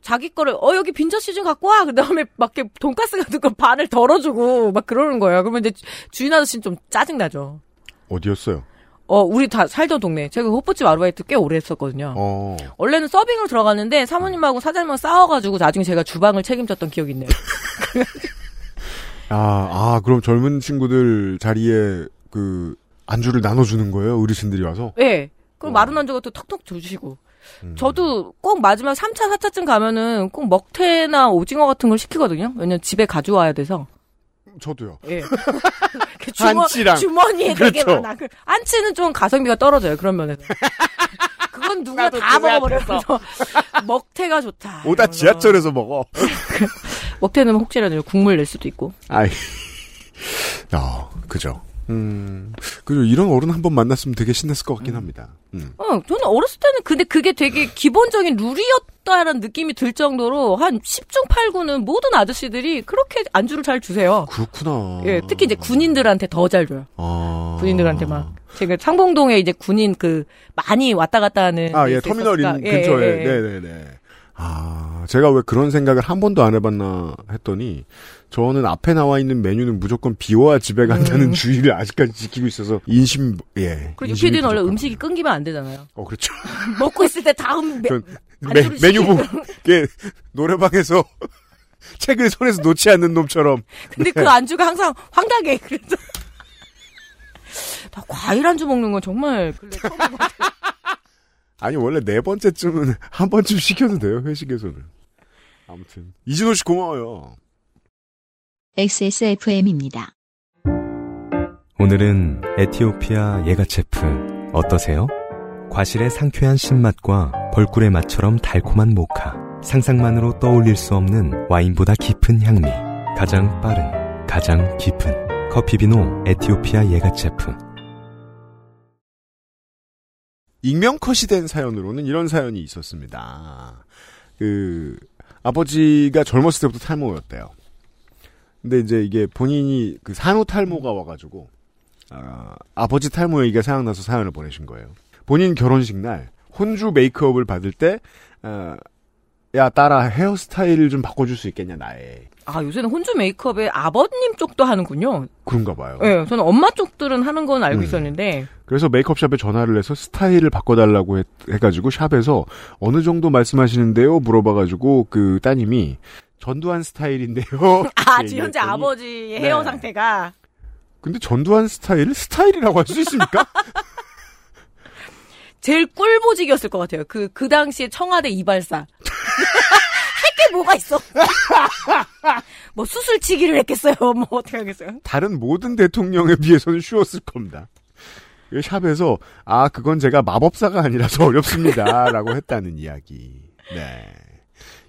자기 거를 어 여기 빈저씨 좀 갖고 와. 그다음에 막 이렇게 돈가스 같은 거 반을 덜어주고 막 그러는 거예요. 그러면 이제 주인 아저씨는 좀 짜증 나죠. 어디였어요? 어 우리 다 살던 동네. 제가 그 호프집 아르바이트 꽤 오래 했었거든요. 어. 원래는 서빙으로 들어갔는데 사모님하고 사장님하고 싸워가지고 나중에 제가 주방을 책임졌던 기억이 있네요. 아, 아, 그럼 젊은 친구들 자리에 그 안주를 나눠주는 거예요? 어르신들이 와서? 예. 그럼 와. 마른 안주 같은 톡톡 줘주시고. 음. 저도 꼭 마지막 3차, 4차쯤 가면은 꼭 먹태나 오징어 같은 걸 시키거든요. 왜냐면 집에 가져와야 돼서. 저도요. 예. 그 주머, 안치랑. 주머니에 되게 그렇죠. 많아. 그 안치는 좀 가성비가 떨어져요. 그런 면에서. 그건 누가 다그 먹어버려서 먹태가 좋다. 오다 이러면서. 지하철에서 먹어. 먹태는 혹시라도 국물 낼 수도 있고. 아이. 야, 그죠. 음, 그죠. 이런 어른 한 번 만났으면 되게 신났을 것 같긴 합니다. 음. 어, 저는 어렸을 때는 근데 그게 되게 기본적인 룰이었다라는 느낌이 들 정도로 한 10중 8구는 모든 아저씨들이 그렇게 안주를 잘 주세요. 그렇구나. 예, 특히 이제 군인들한테 더 잘 줘요. 아. 군인들한테 막. 제가 상봉동에 이제 군인 그 많이 왔다 갔다 하는. 아, 데 예, 터미널 인 있었으니까. 예, 근처에. 예, 예. 네네네. 아, 제가 왜 그런 생각을 한 번도 안 해봤나 했더니, 저는 앞에 나와 있는 메뉴는 무조건 비워야 집에 간다는 음. 주의를 아직까지 지키고 있어서, 인심, 예. 그리고 유피디는 원래. 음식이 끊기면 안 되잖아요. 어, 그렇죠. 먹고 있을 때 다음 메, 전안 메, 메뉴. 보고, 노래방에서 책을 손에서 놓지 않는 놈처럼. 근데 그 안주가 항상 황당해. 그래서. 나 과일 안주 먹는 건 정말. 아니, 원래 네 번째쯤은 한 번쯤 시켜도 돼요, 회식에서는. 아무튼. 이진호 씨 고마워요. XSFM입니다. 오늘은 에티오피아 예가체프 어떠세요? 과실의 상쾌한 신맛과 벌꿀의 맛처럼 달콤한 모카. 상상만으로 떠올릴 수 없는 와인보다 깊은 향미. 가장 빠른, 가장 깊은 커피비노 에티오피아 예가체프. 익명 컷이 된 사연으로는 이런 사연이 있었습니다. 그, 아버지가 젊었을 때부터 탈모였대요. 근데 이제 이게 본인이 그 산후 탈모가 와가지고, 아, 아버지 탈모 얘기가 생각나서 사연을 보내신 거예요. 본인 결혼식 날 혼주 메이크업을 받을 때 어, 야 딸아 헤어스타일을 좀 바꿔줄 수 있겠냐 나의 아, 요새는 혼주 메이크업에 아버님 쪽도 하는군요. 그런가 봐요. 예, 저는 엄마 쪽들은 하는 건 알고 음. 있었는데, 그래서 메이크업 샵에 전화를 해서 스타일을 바꿔달라고 해, 해가지고 샵에서 어느 정도 말씀하시는데요 물어봐가지고 그 따님이 전두환 스타일인데요. 아, 지금 현재 아버지의 네. 헤어 상태가 근데 전두환 스타일을 스타일이라고 할 수 있습니까? 제일 꿀보직이었을 것 같아요. 그, 그 당시에 청와대 이발사. 할 게 뭐가 있어? 뭐 수술치기를 했겠어요? 뭐 어떻게 하겠어요? 다른 모든 대통령에 비해서는 쉬웠을 겁니다. 이 샵에서 아 그건 제가 마법사가 아니라서 어렵습니다 라고 했다는 이야기. 네.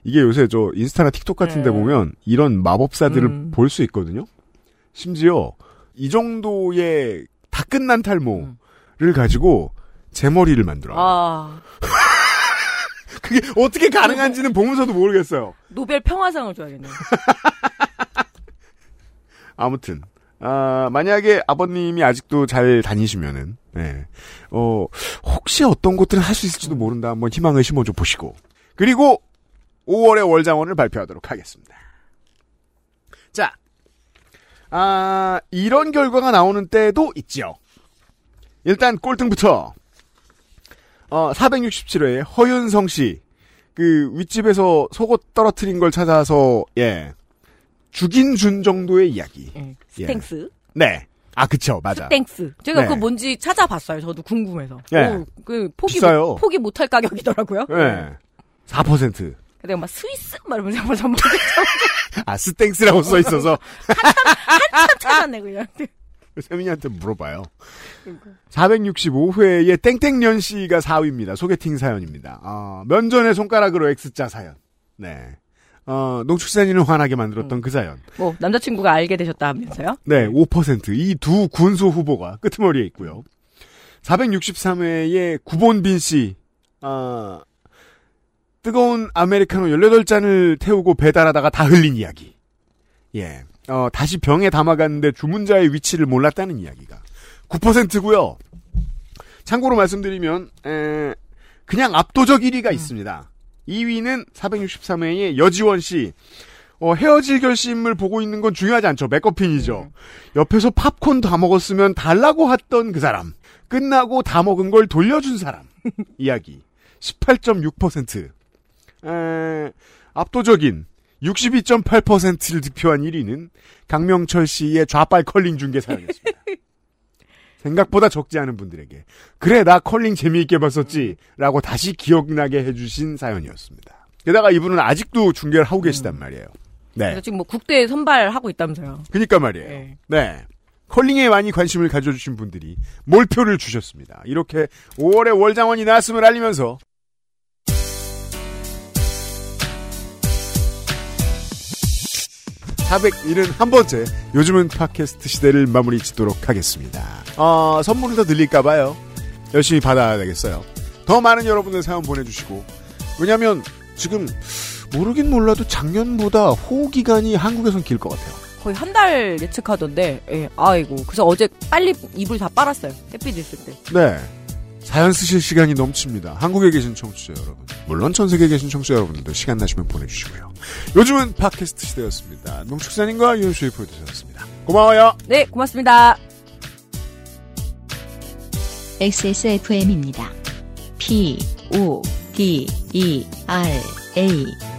이게 요새 저 인스타나 틱톡 같은데 네. 보면 이런 마법사들을 음. 볼수 있거든요. 심지어 이 정도의 다 끝난 탈모를 가지고 제 머리를 만들어. 요 아, 그게 어떻게 가능한지는 보면서도 모르겠어요. 노벨 평화상을 줘야겠네요. 아무튼 아, 만약에 아버님이 아직도 잘 다니시면은 네. 어, 혹시 어떤 것들은 할 수 있을지도 모른다. 한번 희망을 심어줘 보시고. 그리고 5월의 월장원을 발표하도록 하겠습니다. 자. 아, 이런 결과가 나오는 때도 있죠. 일단 꼴등부터 어, 467회에 허윤성 씨. 그 윗집에서 속옷 떨어뜨린 걸 찾아서 예. 죽인 준 정도의 이야기. 예, 예. 스탱스. 네. 아, 그쵸. 맞아. 스탱스. 제가 네. 그거 뭔지 찾아봤어요. 저도 궁금해서. 예. 오, 그 포기 비싸요. 못, 포기 못할 가격이더라고요. 네. 4%. 내가 막 스위스 막 이러면서 한번 전부 아, 스땡스라고 써 있어서 한참 찾았네 그냥. 세민이한테 물어봐요. 465회에 땡땡년 씨가 4위입니다. 소개팅 사연입니다. 아, 면전에 손가락으로 X자 사연. 네. 어, 농축산인을 화나게 만들었던 그 사연. 뭐 남자친구가 알게 되셨다면서요? 네, 5%. 이 두 군소 후보가 끄트머리에 있고요. 463회에 구본빈 씨, 아, 뜨거운 아메리카노 18잔을 태우고 배달하다가 다 흘린 이야기. 예. 어, 다시 병에 담아갔는데 주문자의 위치를 몰랐다는 이야기가 9%고요. 참고로 말씀드리면, 에, 그냥 압도적 1위가 있습니다. 2위는 463회의 여지원 씨. 어, 헤어질 결심을 보고 있는 건 중요하지 않죠. 맥커핀이죠. 옆에서 팝콘 다 먹었으면 달라고 했던 그 사람. 끝나고 다 먹은 걸 돌려준 사람. 이야기. 18.6%. 에, 압도적인 62.8%를 득표한 1위는 강명철 씨의 좌빨 컬링 중계 사연이었습니다. 생각보다 적지 않은 분들에게 그래 나 컬링 재미있게 봤었지 라고 다시 기억나게 해주신 사연이었습니다. 게다가 이분은 아직도 중계를 하고 계시단 말이에요. 네. 지금 뭐 국대 선발하고 있다면서요. 그니까 말이에요. 네. 네. 컬링에 많이 관심을 가져주신 분들이 몰표를 주셨습니다. 이렇게 5월에 월장원이 나왔음을 알리면서 471번째 요즘은 팟캐스트 시대를 마무리 짓도록 하겠습니다. 어, 선물을 더 드릴까봐요. 열심히 받아야 되겠어요. 더 많은 여러분들 사연 보내주시고 왜냐면 지금 모르긴 몰라도 작년보다 호우 기간이 한국에선 길 것 같아요. 거의 한 달 예측하던데, 예, 아이고. 그래서 어제 빨리 이불 다 빨았어요. 햇빛 있을 때. 네. 사연 쓰실 시간이 넘칩니다. 한국에 계신 청취자 여러분. 물론 전 세계에 계신 청취자 여러분들도 시간 나시면 보내주시고요. 요즘은 팟캐스트 시대였습니다. 농축산인과 유현수의 프로듀서였습니다. 고마워요. 네, 고맙습니다. XSFM입니다. P, O, D, E, R, A.